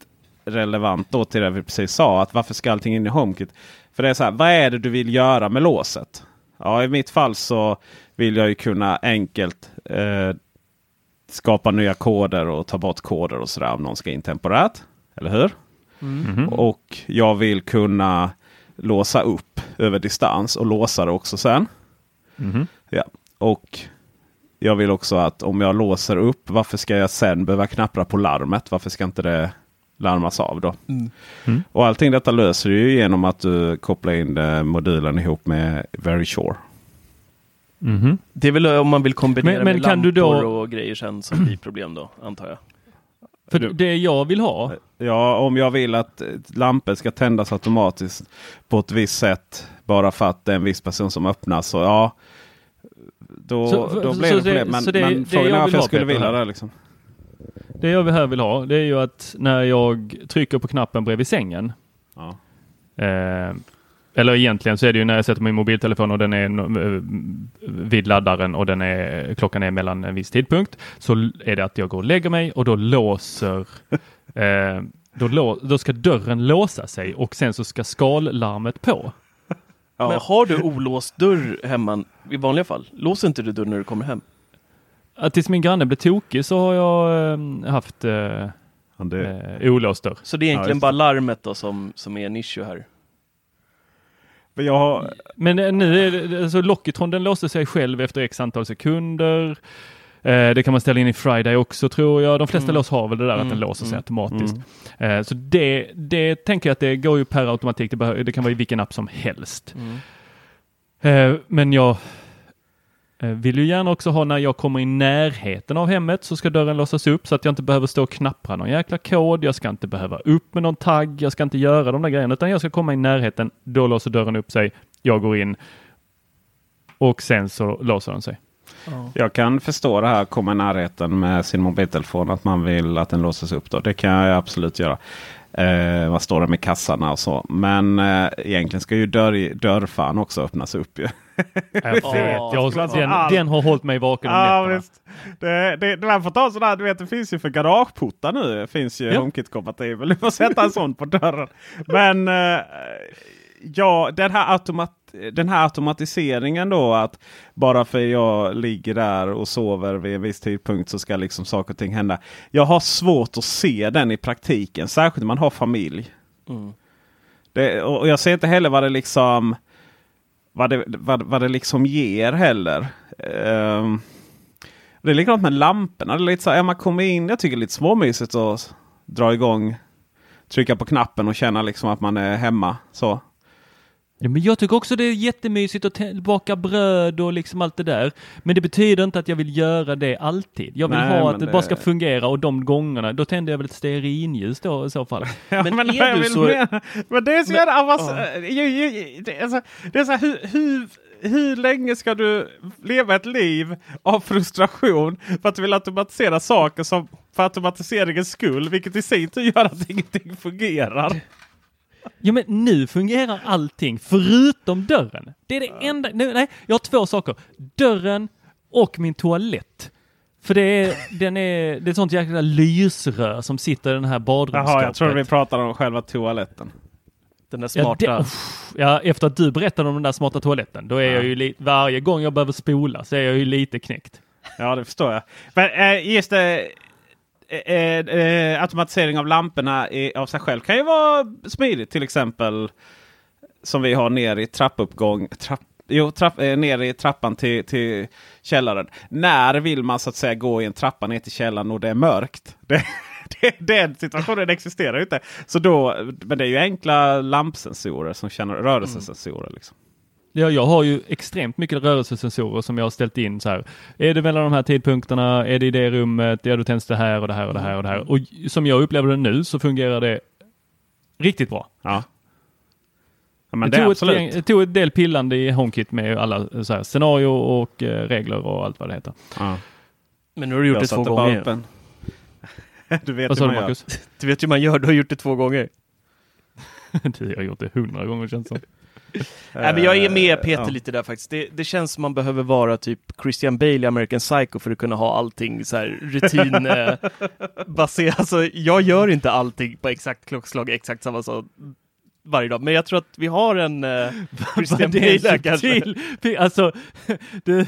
relevant då till det vi precis sa. Att varför ska allting in i HomeKit? För det är så här, vad är det du vill göra med låset? Ja, i mitt fall så vill jag ju kunna enkelt eh, skapa nya koder och ta bort koder och sådär om någon ska in temporärt. Eller hur? Och jag vill kunna låsa upp över distans och låsa det också sen. Ja. Och jag vill också att om jag låser upp, varför ska jag sen behöva knappra på larmet? Varför ska inte det larmas av då? Och allting detta löser du genom att du kopplar in eh, modulen ihop med Verisure. Det är väl om man vill kombinera Men- men med kan du lampor då- och grejer sen som blir problem då, antar jag. För det jag vill ha, Ja, om jag vill att eh, lampor ska tändas automatiskt på ett visst sätt bara för att det är en viss person som öppnar så ja. Då, Så- då blir det det- problem. Men, så det- men det frågan jag är varför jag ha, skulle vilja det. Liksom. Det jag här vill ha, det är ju att när jag trycker på knappen bredvid sängen. Ja. Eh, eller egentligen så är det ju när jag sätter min mobiltelefon och den är eh, vid laddaren och den är, klockan är mellan en viss tidpunkt. Så är det att jag går och lägger mig och då låser [LAUGHS] eh, då, lå, då ska dörren låsa sig och sen så ska skallarmet på. Ja. Men har du olåst dörr hemma i vanliga fall? Låser inte du dörren när du kommer hem? Att tills min granne blev tokig så har jag eh, haft eh, Ja, det, eh, olåst dörr. Så det är egentligen just bara larmet då som, som är en issue här? men jag har, Men eh, nu är det, alltså Lockitron den låser sig själv efter x antal sekunder. Eh, det kan man ställa in i Friday också tror jag. De flesta Mm. lås har väl det där att den Mm, låser sig mm, automatiskt. Eh, så det, det tänker jag att det går ju per automatik. Det, behö- det kan vara i vilken app som helst. Eh, men jag vill ju gärna också ha när jag kommer i närheten av hemmet så ska dörren låsas upp så att jag inte behöver stå och knappra någon jäkla kod. Jag ska inte behöva upp med någon tagg. Jag ska inte göra de där grejerna utan jag ska komma i närheten. Då låser dörren upp sig. Jag går in och sen så låser den sig. jag kan förstå det här komma i närheten med sin mobiltelefon. Att man vill att den låses upp. Då. Det kan jag absolut göra. Eh, vad står det med kassarna och så. Men eh, egentligen ska ju dörr, dörrfan också öppnas upp. Ju. Jag vet, jag, den, den har hållit mig vaken om Ja, nätterna. visst. Det, det, det man får ta sådär, du vet det finns ju för garageportar nu. Det finns ju Ja. HomeKit-kompatibel. Du får sätta en sån på dörren. Men eh, ja, den här, automat, den här automatiseringen då att bara för jag ligger där och sover vid en viss tidpunkt så ska liksom saker och ting hända. Jag har svårt att se den i praktiken, särskilt när man har familj. Mm. Det, och jag ser inte heller vad det liksom vad det, vad, vad det liksom ger heller. Ehm, det är likadant med lamporna. Det är lite så här, man kommer in, jag tycker det är lite småmysigt att dra igång, trycka på knappen och känna liksom att man är hemma. Så. Ja, men jag tycker också det är jättemysigt att baka bröd och liksom allt det där. Men det betyder inte att jag vill göra det alltid. Jag vill Nej, ha att det, det- bara ska fungera och de gångerna, då tänder jag väl ett stearinljus då i så fall. [LAUGHS] Ja, Men är du så- mena- men det är så jävla avancerat. Det är så, det är så här, hur, hur, hur länge ska du leva ett liv av frustration för att du vill automatisera saker som för automatiseringens skull, vilket i sin tur gör att ingenting fungerar. Ja men nu fungerar allting förutom dörren. Det är det enda, nej, nej, jag har två saker. Dörren och min toalett. För det är, den är, det är ett sånt jäkla lysrör som sitter i den här badrumsskåpet. Jaha, jag tror vi pratar om själva toaletten. Den där Ja, smarta. det, uff, ja, efter att du berättade om den där smarta toaletten, då är jag ju li- varje gång jag behöver spola så är jag ju lite knäckt. Ja, det förstår jag. Men eh, just det, Eh, eh, eh, automatisering av lamporna i, av sig själv kan ju vara smidigt. Till exempel som vi har ner i trappuppgång. Trapp, jo, trapp, eh, ner i trappan till, till källaren. När vill man så att säga gå i en trappa ner till källaren och det är mörkt? [LAUGHS] Det, det, den situationen existerar ju inte. Så då, men det är ju enkla lampsensorer som känner rörelsesensorer. Liksom. Ja, jag har ju extremt mycket rörelsesensorer som jag har ställt in så här. Är det mellan de här tidpunkterna? Är det i det rummet? Ja, då tänds det här och det här och det här och det här. Och som jag upplever det nu så fungerar det riktigt bra. Ja. ja men jag, det är tog ett, absolut. jag tog ett del pillande i HomeKit med alla så här, scenario och eh, regler och allt vad det heter. Ja. Men nu har du gjort Jag det två gånger. upp en. [LAUGHS] Du vet Vad hur man du gör. Marcus? Du vet ju hur man gör, du har gjort det två gånger. [LAUGHS] du har gjort det hundra gånger känns det som. Nej, men jag är med Peter ja. lite där faktiskt. Det, det känns som man behöver vara typ Christian Bale i American Psycho för att kunna ha allting så här rutin eh. [LAUGHS] Alltså, jag gör inte allting på exakt klockslag, exakt samma sak varje dag. Men jag tror att vi har en eh, [LAUGHS] Christian Bale kanske. Alltså, [LAUGHS] du,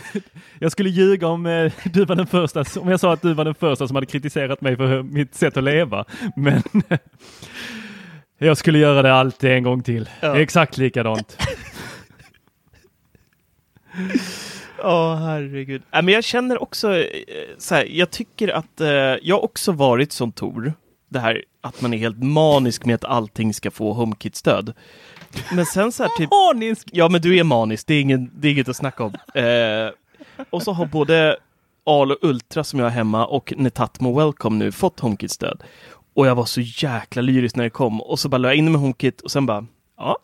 jag skulle ljuga om eh, du var den första, om jag sa att du var den första som hade kritiserat mig för mitt sätt att leva. Men jag skulle göra det alltid en gång till. Ja. Exakt likadant. [LAUGHS] Ja, herregud. Äh, men jag känner också eh, så här, jag tycker att eh, jag har också varit som Tor. Det här att man är helt manisk med att allting ska få HomeKit-stöd. Men sen så här typ... Manisk! Ja, men du är manisk. Det är, ingen, det är inget att snacka om. Eh, och så har både Al och Ultra som jag har hemma och Netatmo Welcome nu fått HomeKit-stöd. Och jag var så jäkla lyrisk när det kom. Och så bara la jag in med HomeKit och sen bara, ja,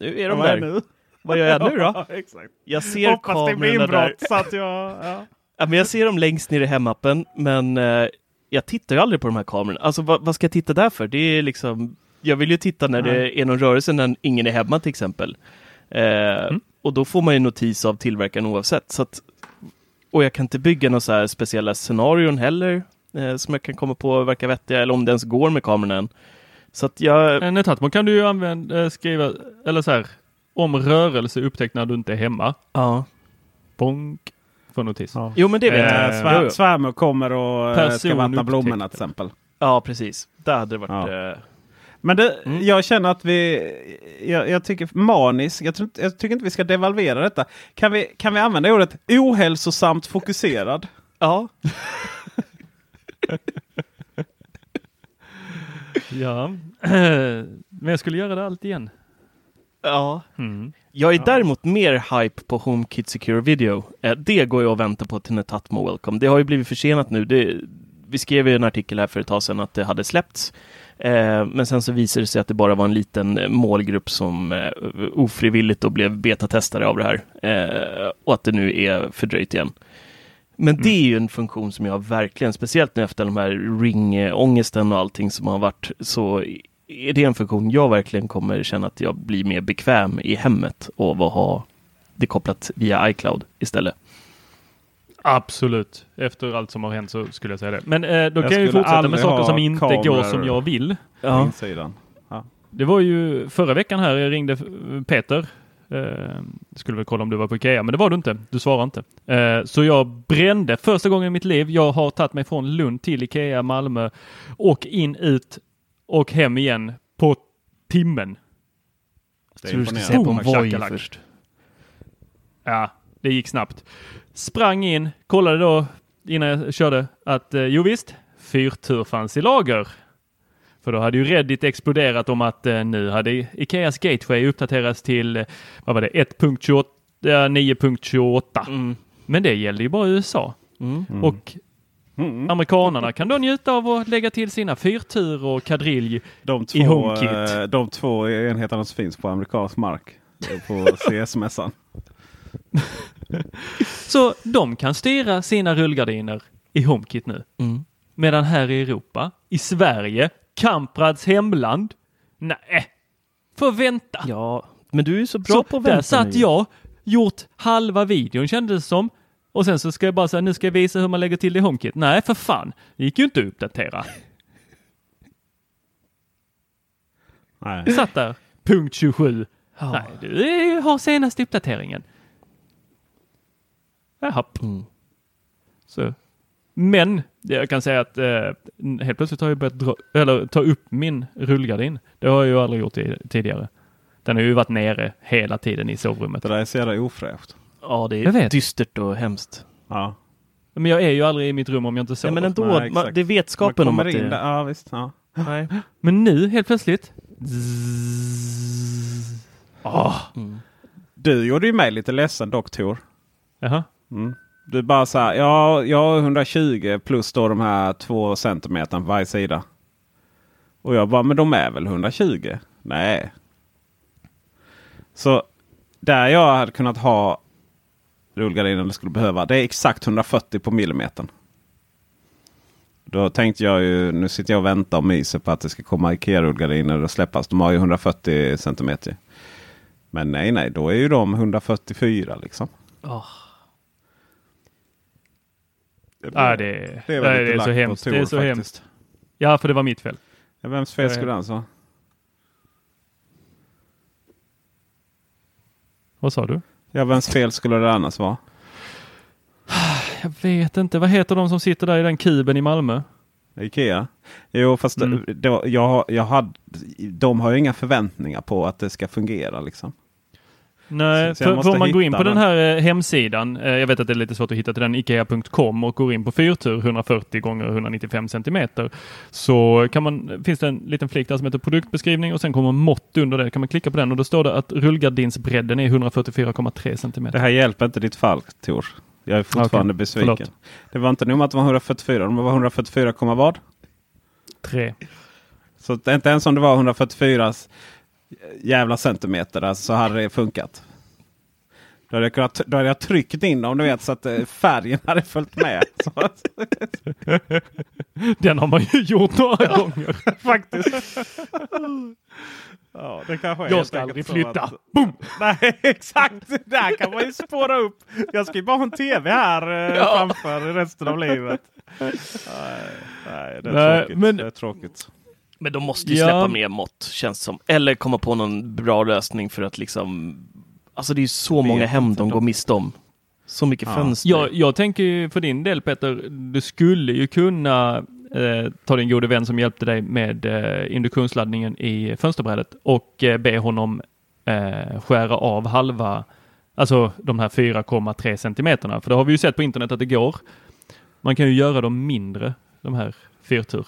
nu är de är där. nu? Vad gör jag nu då? [LAUGHS] Ja. Jag ser Hoppas det blir kamerorna där. så att jag... Ja. [LAUGHS] Ja, men jag ser dem längst ner i hemappen, men eh, jag tittar ju aldrig på de här kamerorna. Alltså vad, vad ska jag titta där för? Det är liksom, jag vill ju titta när det är någon rörelse när ingen är hemma till exempel. Eh, Och då får man ju notis av tillverkaren oavsett. Så att, och jag kan inte bygga några så här speciella scenarion heller eh, som jag kan komma på verkar vettiga eller om det ens går med kameran än. Så att jag... En Netatmo kan du ju använda, eh, skriva, eller så här, om rörelse upptäckt när du inte är hemma. Ja. Bonk. Får notis. Ja. Jo men det vet Eh, jag. svär, svärmor kommer och eh, ska Person vattna blommorna till exempel. Ja precis. Där hade det varit... Ja. Eh, Men det, Mm. jag känner att vi... Jag, jag tycker manisk. Jag, tror, jag tycker inte vi ska devalvera detta. Kan vi, kan vi använda ordet ohälsosamt fokuserad? ja. [LAUGHS] Ja, [CLEARS THROAT] men jag skulle göra det allt igen. Ja. Mm. Jag är däremot mer hype på HomeKit Secure Video. Eh, det går jag och väntar på till Netatmo Welcome. Det har ju blivit försenat nu. Det, vi skrev ju en artikel här för ett tag sedan att det hade släppts. Eh, men sen så visade det sig att det bara var en liten eh, målgrupp som eh, ofrivilligt då blev betatestare av det här. Eh, och att det nu är fördröjt igen. Men det är ju en funktion som jag verkligen, speciellt nu efter de här ringångesten och allting som har varit, så är det en funktion jag verkligen kommer känna att jag blir mer bekväm i hemmet och att ha det kopplat via iCloud istället. Absolut. Efter allt som har hänt så skulle jag säga det. Men eh, då Jag kan jag ju fortsätta med saker som inte går som jag vill. Ja. Det var ju förra veckan här, jag ringde Peter. Eh, skulle väl kolla om du var på Ikea, men det var du inte. Du svarade inte. Eh, så jag brände första gången i mitt liv. Jag har tagit mig från Lund till Ikea, Malmö och in, ut och hem igen på timmen. Det är Så du ska se på en Voi först. Ja, det gick snabbt. Sprang in, kollade då innan jag körde att eh, jo visst, fyrtur fanns i lager. För då hade ju Reddit exploderat om att eh, nu hade Ikeas Gateway uppdaterats till eh, vad var det, 1.28, ja, 9.28. Mm. Men det gällde ju bara USA. Mm. Och Mm. amerikanerna kan då njuta av att lägga till sina fyrtur och kadrilj. De I två, HomeKit. eh, de två enheterna som finns på amerikansk mark. eh, På [LAUGHS] CS-mässan. [LAUGHS] Så de kan styra sina rullgardiner i HomeKit nu. Mm. Medan här i Europa, i Sverige, Kamprads hemland, nej, får vänta. Ja, men du är så bra så på att där vänta satt nu. jag, gjort halva videon kändes det som. Och sen så ska jag bara säga, nu ska jag visa hur man lägger till det i HomeKit. Nej, för fan. Det gick ju inte att uppdatera. [LAUGHS] Nej. Satt där, punkt 27. Ja. Nej, du har senaste uppdateringen. Jaha. Mm. Så. Men jag kan säga att eh, helt plötsligt har jag börjat dra, eller, ta upp min rullgardin. Det har jag ju aldrig gjort i, tidigare. Den har ju varit nere hela tiden i sovrummet. Det där är så jävla ofräscht. Ja, det är dystert och hemskt. Ja. Men jag är ju aldrig i mitt rum om jag inte Nej, sover. men ändå, Nej, man, det är vetskapen om att in det... där. Ja, visst. Ja. Nej. [GASPS] Men nu helt plötsligt. Zzz. Ah. Mm. Du gjorde ju mig lite ledsen doktor. Jaha. Mm. Du bara så här, ja, jag har 120 plus då de här två centimeterna på varje sida. Och jag bara, men de är väl 120? Nej. Så där jag hade kunnat ha rullgardinen skulle behöva, det är exakt 140 på millimetern. Då tänkte jag ju, nu sitter jag och väntar och myser på att det ska komma Ikea-rullgardiner och släppas. De har ju 140 centimeter. Men nej, nej, då är ju de 144 liksom. Oh. Ah, det, Det är det är, det är så hemskt. Tor Det är så faktiskt. hemskt. Ja, för det var mitt fel. Ja, vems fel skulle alltså vara? Vad sa du? Ja, vems fel skulle det annars vara? [SIGHS] Jag vet inte. Vad heter de som sitter där i den kuben i Malmö? Ikea? Jo, fast Mm. det, det, var- jag, jag hade, de har ju inga förväntningar på att det ska fungera. Liksom. Nej, Så- för, om man går in på den den. här eh, hemsidan, eh, jag vet att det är lite svårt att hitta till den, ikea.com och går in på fyrtur 140 gånger 195 centimeter så kan man, finns det en liten flik där som heter produktbeskrivning och sen kommer mått under det. Kan man klicka på den och då står det att rullgardinsbredden är 144,3 Det centimeter. här hjälper inte ditt fall, Tor. Jag är fortfarande Okej, besviken. förlåt. Det var inte nog med att det var 144, de var 144, komma vad? 3. Så det är inte ens om det var 144 jävla centimeter alltså, så hade det funkat. Då hade jag, kunnat, då hade jag tryckt in dem du vet, så att eh, färgen hade följt med. Den har man ju gjort några gånger. [LAUGHS] faktiskt. Ja, det kanske är Jag ska aldrig flytta. Att, Nej, [LAUGHS] exakt. Där kan man ju spåra upp. Jag ska ju bara ha en tv här eh, Ja. framför resten av livet. Nej, nej, det, är Nej, tråkigt. men- det är tråkigt. Men de måste ju Ja. släppa mer mått, känns som. Eller komma på någon bra lösning för att liksom... Alltså det är ju så Vet många hem de- går miste om. Så mycket Ja. fönster. Jag, jag tänker ju för din del Peter, du skulle ju kunna eh, ta din gode vän som hjälpte dig med eh, induktionsladdningen i fönsterbrädet och eh, be honom eh, skära av halva, alltså de här 4,3 centimeterna. För det har vi ju sett på internet att det går. Man kan ju göra dem mindre, de här fyrtur.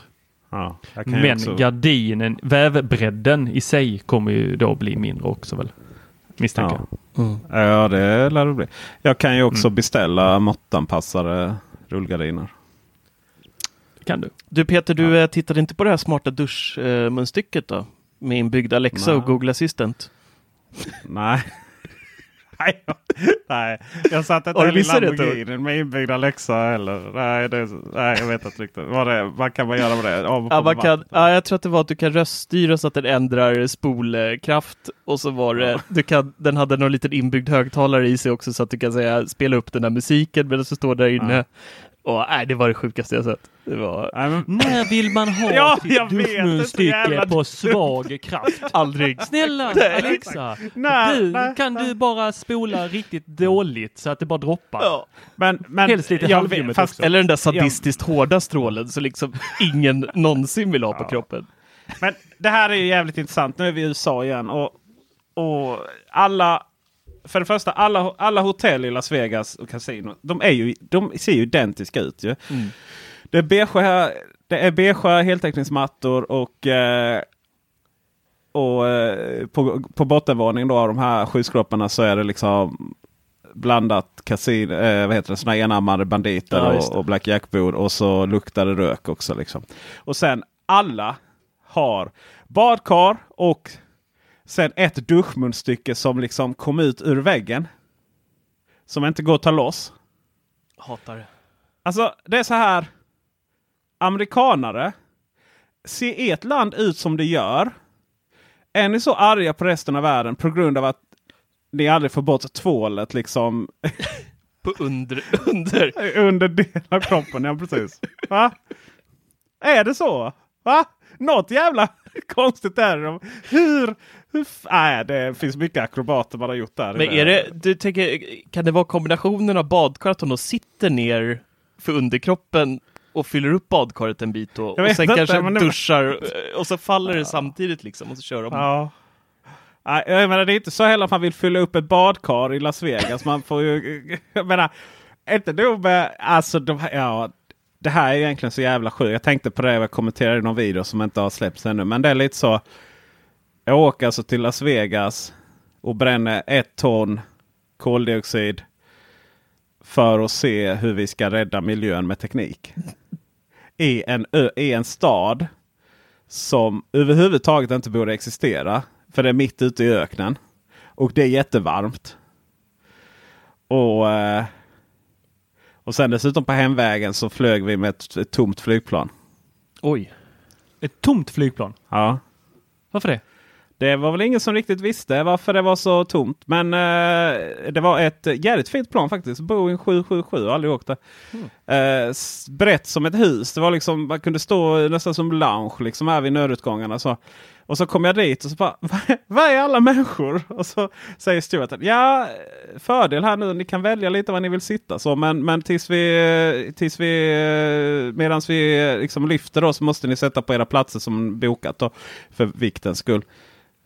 Ja, Men också- gardinen, vävbredden i sig kommer ju då bli mindre också väl? Misstänker Ja. Mm. Ja, det lär det bli. Jag kan ju också Mm. beställa måttanpassade rullgardiner. Kan du? Du Peter, du eh, tittade inte på det här smarta duschmunstycket då? Med inbyggd Alexa Nej. och Google Assistant? Nej. Nej, [LAUGHS] nej, jag satt inte heller i missat det, Lamborghini med inbyggd Alexa heller. Nej, det, nej jag vet inte riktigt. Vad, det, vad kan man göra med det? Ja, man kan, ja, jag tror att det var att du kan röststyra så att den ändrar spolkraft och så var det, du kan, den hade någon liten inbyggd högtalare i sig också så att du kan säga spela upp den här musiken medan du står där inne. Ja. Och nej, det var det sjukaste jag sett. Det var Nej, men, När vill man ha [LAUGHS] Ja, sitt duschmunstycke jävla på svag kraft? [LAUGHS] aldrig. Snälla Nej, Alexa, Nej, du, nej, kan du bara spola riktigt dåligt så att det bara droppar? Ja. men, men, Helst lite jag halvljummet vet, fast, också. Eller den där sadistiskt hårda strålen så liksom ingen [LAUGHS] någonsin vill ha på kroppen. Men det här är ju jävligt intressant. Nu är vi i USA igen. Och, och alla, för det första, alla, alla hotell i Las Vegas och kasino, de, är ju, de ser ju identiska ut. Ju. Mm. Det är beigea, det är beigea heltäckningsmattor och, eh, och eh, på, på bottenvåningen då av de här skyskraporna så är det liksom blandat kasino, eh, vad heter det, såna enarmade banditer Ja, och, och Black Jack-bord och så luktar det rök också. Liksom. Och sen alla har badkar och sen ett duschmunstycke som liksom kom ut ur väggen. Som inte går att ta loss. Hatar det. Alltså det är så här. Amerikanare. Se ert land ut som det gör. Är ni så arga på resten av världen på grund av att ni aldrig får bort tvålet liksom [LAUGHS] På under, under. under delen av kroppen? Ja precis. Va? Är det så? Va? Något jävla [LAUGHS] konstigt är det. Hur? Nej, det finns mycket akrobater man har gjort där. Men är det, du tänker, kan det vara kombinationen av badkar att hon sitter ner för underkroppen och fyller upp badkaret en bit och vet sen inte, kanske det- duschar och så faller det samtidigt liksom och så kör de. Ja. Nej, jag menar, det är inte så heller att man vill fylla upp ett badkar i Las Vegas. Man får ju... [LAUGHS] Jag menar, inte nog med... Alltså, de, ja, det här är egentligen så jävla sjukt. Jag tänkte på det jag kommenterade i någon video som inte har släppts ännu. Men det är lite så. Jag åker alltså till Las Vegas och bränner ett ton koldioxid för att se hur vi ska rädda miljön med teknik. I en, i en stad som överhuvudtaget inte borde existera. För det är mitt ute i öknen. Och det är jättevarmt. Och, eh, och sen dessutom på hemvägen så flög vi med ett, ett tomt flygplan. Oj. Ett tomt flygplan. Ja. Varför det? Det var väl ingen som riktigt visste varför det var så tomt. Men eh, det var ett jävligt fint plan faktiskt. Boeing 777. Jag har aldrig åkt det. Eh, s- brett som ett hus. Det var liksom, man kunde stå nästan som lounge liksom här vid nödutgångarna. Så. Och så kom jag dit och så bara, [LAUGHS] vad är alla människor? [LAUGHS] Och så säger stewarden, ja fördel här nu, ni kan välja lite var ni vill sitta. Så, men men tills vi, tills vi medan vi eh, liksom lyfter då så måste ni sätta på era platser som bokat då, för viktens skull.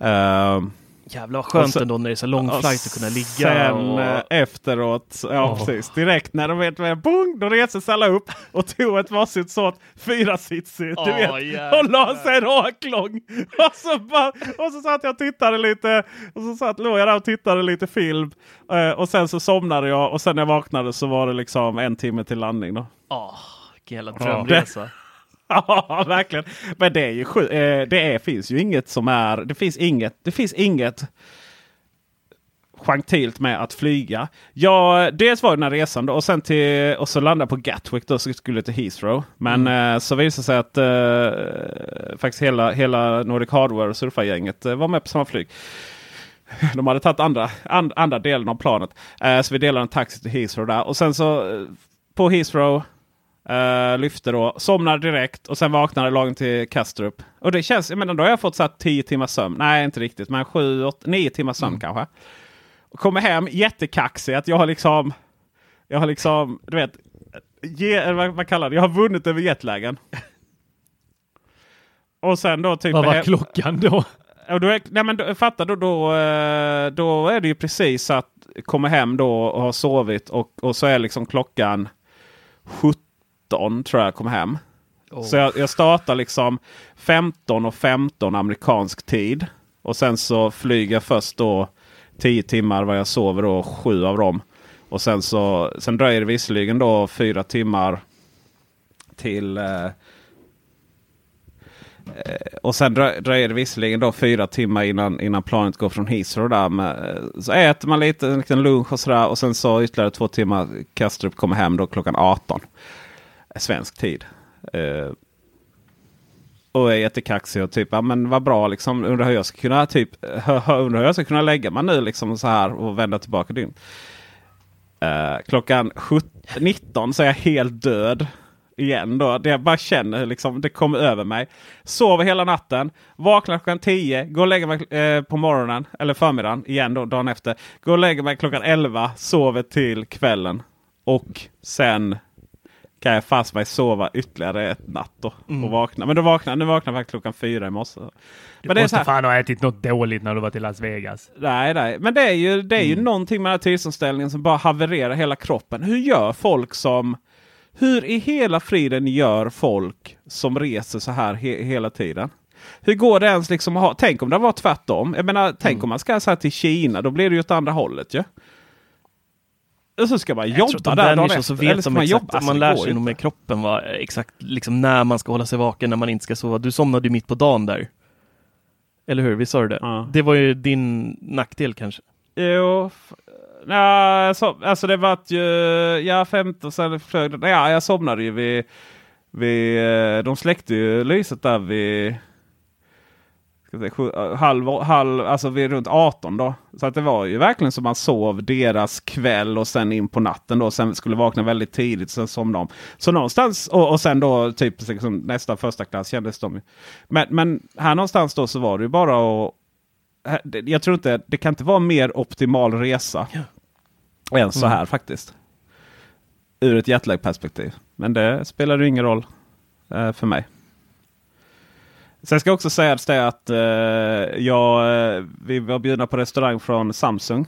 Ehm, Jävlar vad skönt så- ändå när det är så lång flight att kunna ligga. Sen och... efteråt, ja Åh. precis, direkt när de vet vad boom, då reser sig alla upp och tog ett varsitt sånt fyra sitsigt, du vet. jävlar. Och la sig raklång. [LAUGHS] Och så, bara, och så satt jag och tittade lite, och så satt, låg jag där och tittade lite film. Eh, och sen så somnade jag och sen när jag vaknade så var det liksom en timme till landning då. Åh, vilken jävla drömresa. Ja, verkligen. Men det är ju sju, eh, det är, finns ju inget som är... Det finns inget. Det finns inget gentilt med att flyga. Ja, dels var det den här resan då, och sen till, och så landade på Gatwick då, så skulle till Heathrow. Men Mm. eh, så visade det sig att eh, faktiskt hela, hela Nordic Hardware och surfargänget eh, var med på samma flyg. De hade tagit andra, and, andra delen av planet. Eh, så vi delade en taxi till Heathrow där. Och sen så eh, på Heathrow eh, lyfte då, somnade direkt och sen vaknade lagom till Kastrup. Och det känns, jag menar då har jag fått så här 10 timmars sömn. Nej, inte riktigt, men 7, 8, 9 timmars sömn kanske. Och kommer hem jättekaxig att jag har liksom, jag har liksom, du vet, ge, vad man kallar det, jag har vunnit över jetlagen. Och sen då typ... Vad var klockan då? och då är, nej men då, fatta då, då, eh, då är det ju precis att komma hem då och ha sovit och, och så är liksom klockan 17 tror jag kom hem. Så jag, jag startar liksom 15 och 15 amerikansk tid. Och sen så flyger jag först då 10 timmar vad jag sover då, sju av dem. Och sen så sen dröjer det visserligen då fyra timmar till eh, Eh, och sen drö- dröjer det visserligen då fyra timmar innan, innan planet går från Heathrow. Där med, eh, så äter man lite, en liten lunch och sådär. Och sen så ytterligare två timmar. Kastrup kommer hem då klockan 18. Svensk tid. Eh, och är jättekaxig och typ, ja men vad bra liksom. Undrar hur jag ska kunna typ, undrar hur jag ska kunna lägga mig nu liksom så här och vända tillbaka dygn. Eh, klockan 17, 19 så är jag helt död igen då. Det jag bara känner liksom, det kommer över mig. Sover hela natten. Vaknar klockan 10. Går och lägger mig eh, på morgonen. Eller förmiddagen igen då, dagen efter. Går och lägger mig klockan 11. Sover till kvällen. Och sen kan jag fast mig sova ytterligare ett natt då. Och vakna. Men då vaknar, nu vaknar jag faktiskt klockan 4 i morse. Du Men det är måste här- fan ha ätit något dåligt när du var till Las Vegas. Nej, nej. Men det är ju, det är ju någonting med den här tidsomställningen som bara havererar hela kroppen. Hur gör folk som... Hur i hela friden gör folk som reser så här he, hela tiden? Hur går det ens liksom att ha... Tänk om det var tvärtom. Jag menar, tänk om man ska så här till Kina. Då blir det ju åt andra hållet ju. Och så ska man Jag jobba där dagen efter. så Eller vet ska de man exakt, jobba? Alltså, man det lär sig nog med kroppen vad, exakt liksom när man ska hålla sig vaken, när man inte ska sova. Du somnade ju mitt på dagen där. Eller hur? Visst sa det? Ja. Det var ju din nackdel kanske. Jo, ja, så, alltså det var ju, ja 15 sen flög det. Ja, jag somnade ju vid, vid, eh, de släckte ju lyset där vid ska jag säga, sju, eh, halv, halv, alltså vid runt 18 då. Så att det var ju verkligen som man sov deras kväll och sen in på natten då. Sen skulle vakna väldigt tidigt, sen somnade de. Så någonstans, och, och sen då typ liksom, nästa första klass kändes de. Men, men här någonstans då så var det ju bara att det- jag tror inte, det kan inte vara mer optimal resa. Än så här faktiskt. Ur ett jetlag-perspektiv. Men det spelar ju ingen roll eh, för mig. Sen ska också sägas det att eh, jag, eh, vi var bjudna på restaurang från Samsung.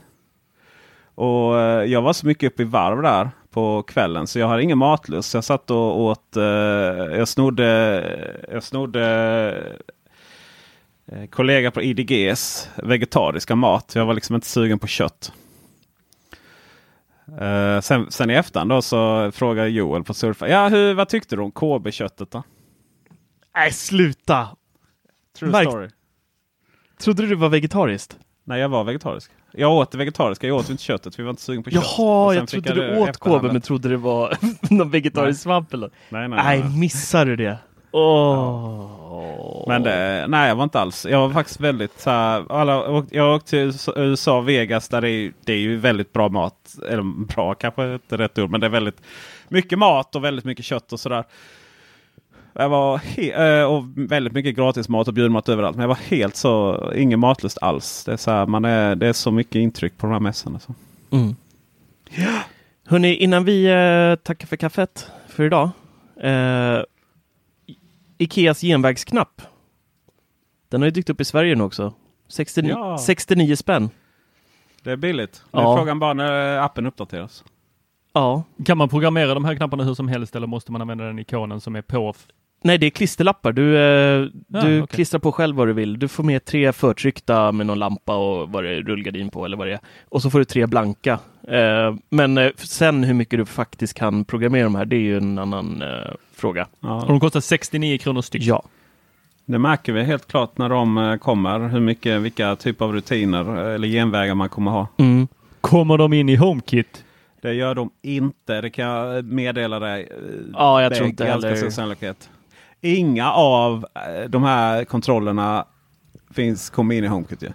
Och eh, jag var så mycket uppe i varv där på kvällen så jag har ingen matlust. Så jag satt och åt, eh, jag snodde, jag snodde eh, kollega på IDGs vegetariska mat. Jag var liksom inte sugen på kött. Uh, sen, sen i efterhand då så frågade Joel på Surfa. Ja, hur, vad tyckte du om KB-köttet då? Nej, sluta! True Mike- story. Trodde du du var vegetariskt? Nej, jag var vegetarisk. Jag åt det vegetariska, jag åt inte köttet. Vi var inte sugen på kött. Och Jaha, jag trodde det du åt. KB men trodde det var [LAUGHS] någon vegetarisk svamp eller? Nej, nej, Nej, nej. missar du det? Åh. Men det, nej, jag var inte alls. Jag var faktiskt väldigt så här, alla, Jag åkte till USA, Vegas, där det är, det är ju väldigt bra mat. Eller bra kanske inte rätt ord, men det är väldigt mycket mat och väldigt mycket kött och sådär. Jag var he- eh, och väldigt mycket gratis mat och bjudmat överallt. Men jag var helt så, ingen matlust alls. Det är så, här, man är, det är så mycket intryck på de här mässorna. Så. Mm. Hörni, innan vi eh, tackar för kaffet för idag. Eh, Ikeas genvägsknapp. Den har ju dykt upp i Sverige nu också. 69, Ja. 69 spänn. Det är billigt. Nu är Ja. frågan bara när appen uppdateras. Ja. Kan man programmera de här knapparna hur som helst eller måste man använda den ikonen som är på? Nej, det är klisterlappar. Du, eh, Ja, du okej. klistrar på själv vad du vill. Du får med tre förtryckta med någon lampa och vad det är, rullgardin på eller vad det är. Och så får du tre blanka. Eh, men eh, sen hur mycket du faktiskt kan programmera de här, det är ju en annan eh, fråga. Och Ja. de kostar 69 kronor styck. Ja. Det märker vi helt klart när de eh, kommer. Hur mycket, vilka typer av rutiner eh, eller genvägar man kommer ha. Mm. Kommer de in i HomeKit? Det gör de inte. Det kan jag meddela dig. Ja, jag Det tror inte heller-. Inga av eh, de här kontrollerna finns, kommer in i HomeKit. Ju.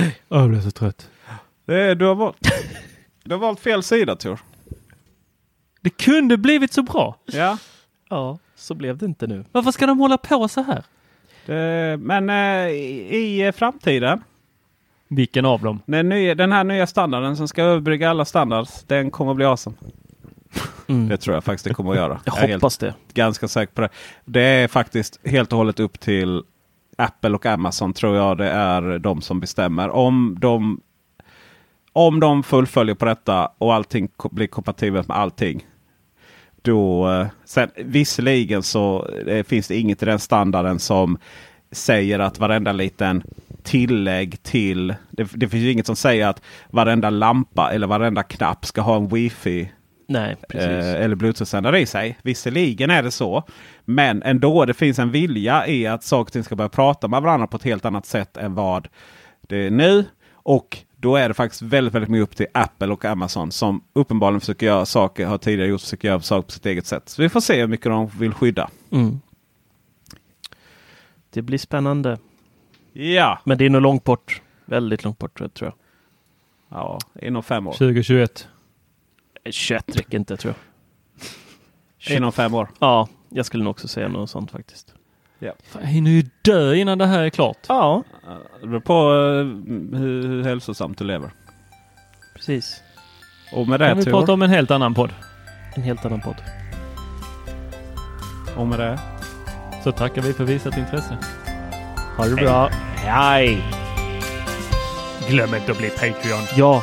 [SIGHS] Jag blir så trött. Det är, du, har valt, du har valt fel sida Tor. Det kunde blivit så bra. Ja. Ja, så blev det inte nu. Varför ska de hålla på så här? Det, men eh, i, i framtiden. Vilken av dem? Den, nya, den här nya standarden som ska överbrygga alla standards. Den kommer att bli awesome. Mm. Det tror jag faktiskt det kommer att göra. Jag helt, hoppas det. ganska säker på det. Det är faktiskt helt och hållet upp till Apple och Amazon tror jag det är de som bestämmer. Om de, om de fullföljer på detta och allting blir kompatibelt med allting. Då, eh, sen, visserligen så eh, finns det inget i den standarden som säger att varenda liten tillägg till. Det, det finns inget som säger att varenda lampa eller varenda knapp ska ha en wifi Nej, precis. eh, eller bluetooth-sändare i sig. Visserligen är det så. Men ändå det finns en vilja i att saker och ting ska börja prata med varandra på ett helt annat sätt än vad det är nu. Och då är det faktiskt väldigt, väldigt mycket upp till Apple och Amazon som uppenbarligen försöker göra saker, har tidigare gjort, försöker göra saker på sitt eget sätt. Så vi får se hur mycket de vill skydda. Mm. Det blir spännande. Ja, Men det är nog långt bort. Väldigt långt bort tror jag. ja inom fem år. 2021. 21 räcker inte tror jag. Inom fem år. Ja, jag skulle nog också säga något sånt faktiskt. Fan, Jag hinner ju dö innan det här är klart. Ja, Det beror på eh, hur, hur hälsosamt du lever. precis. Och med kan det, vi Tor, prata om en helt annan podd. En helt annan podd. och med det. Så tackar vi för visat intresse. Ha det bra. Hej! Glöm inte att bli Patreon. Ja,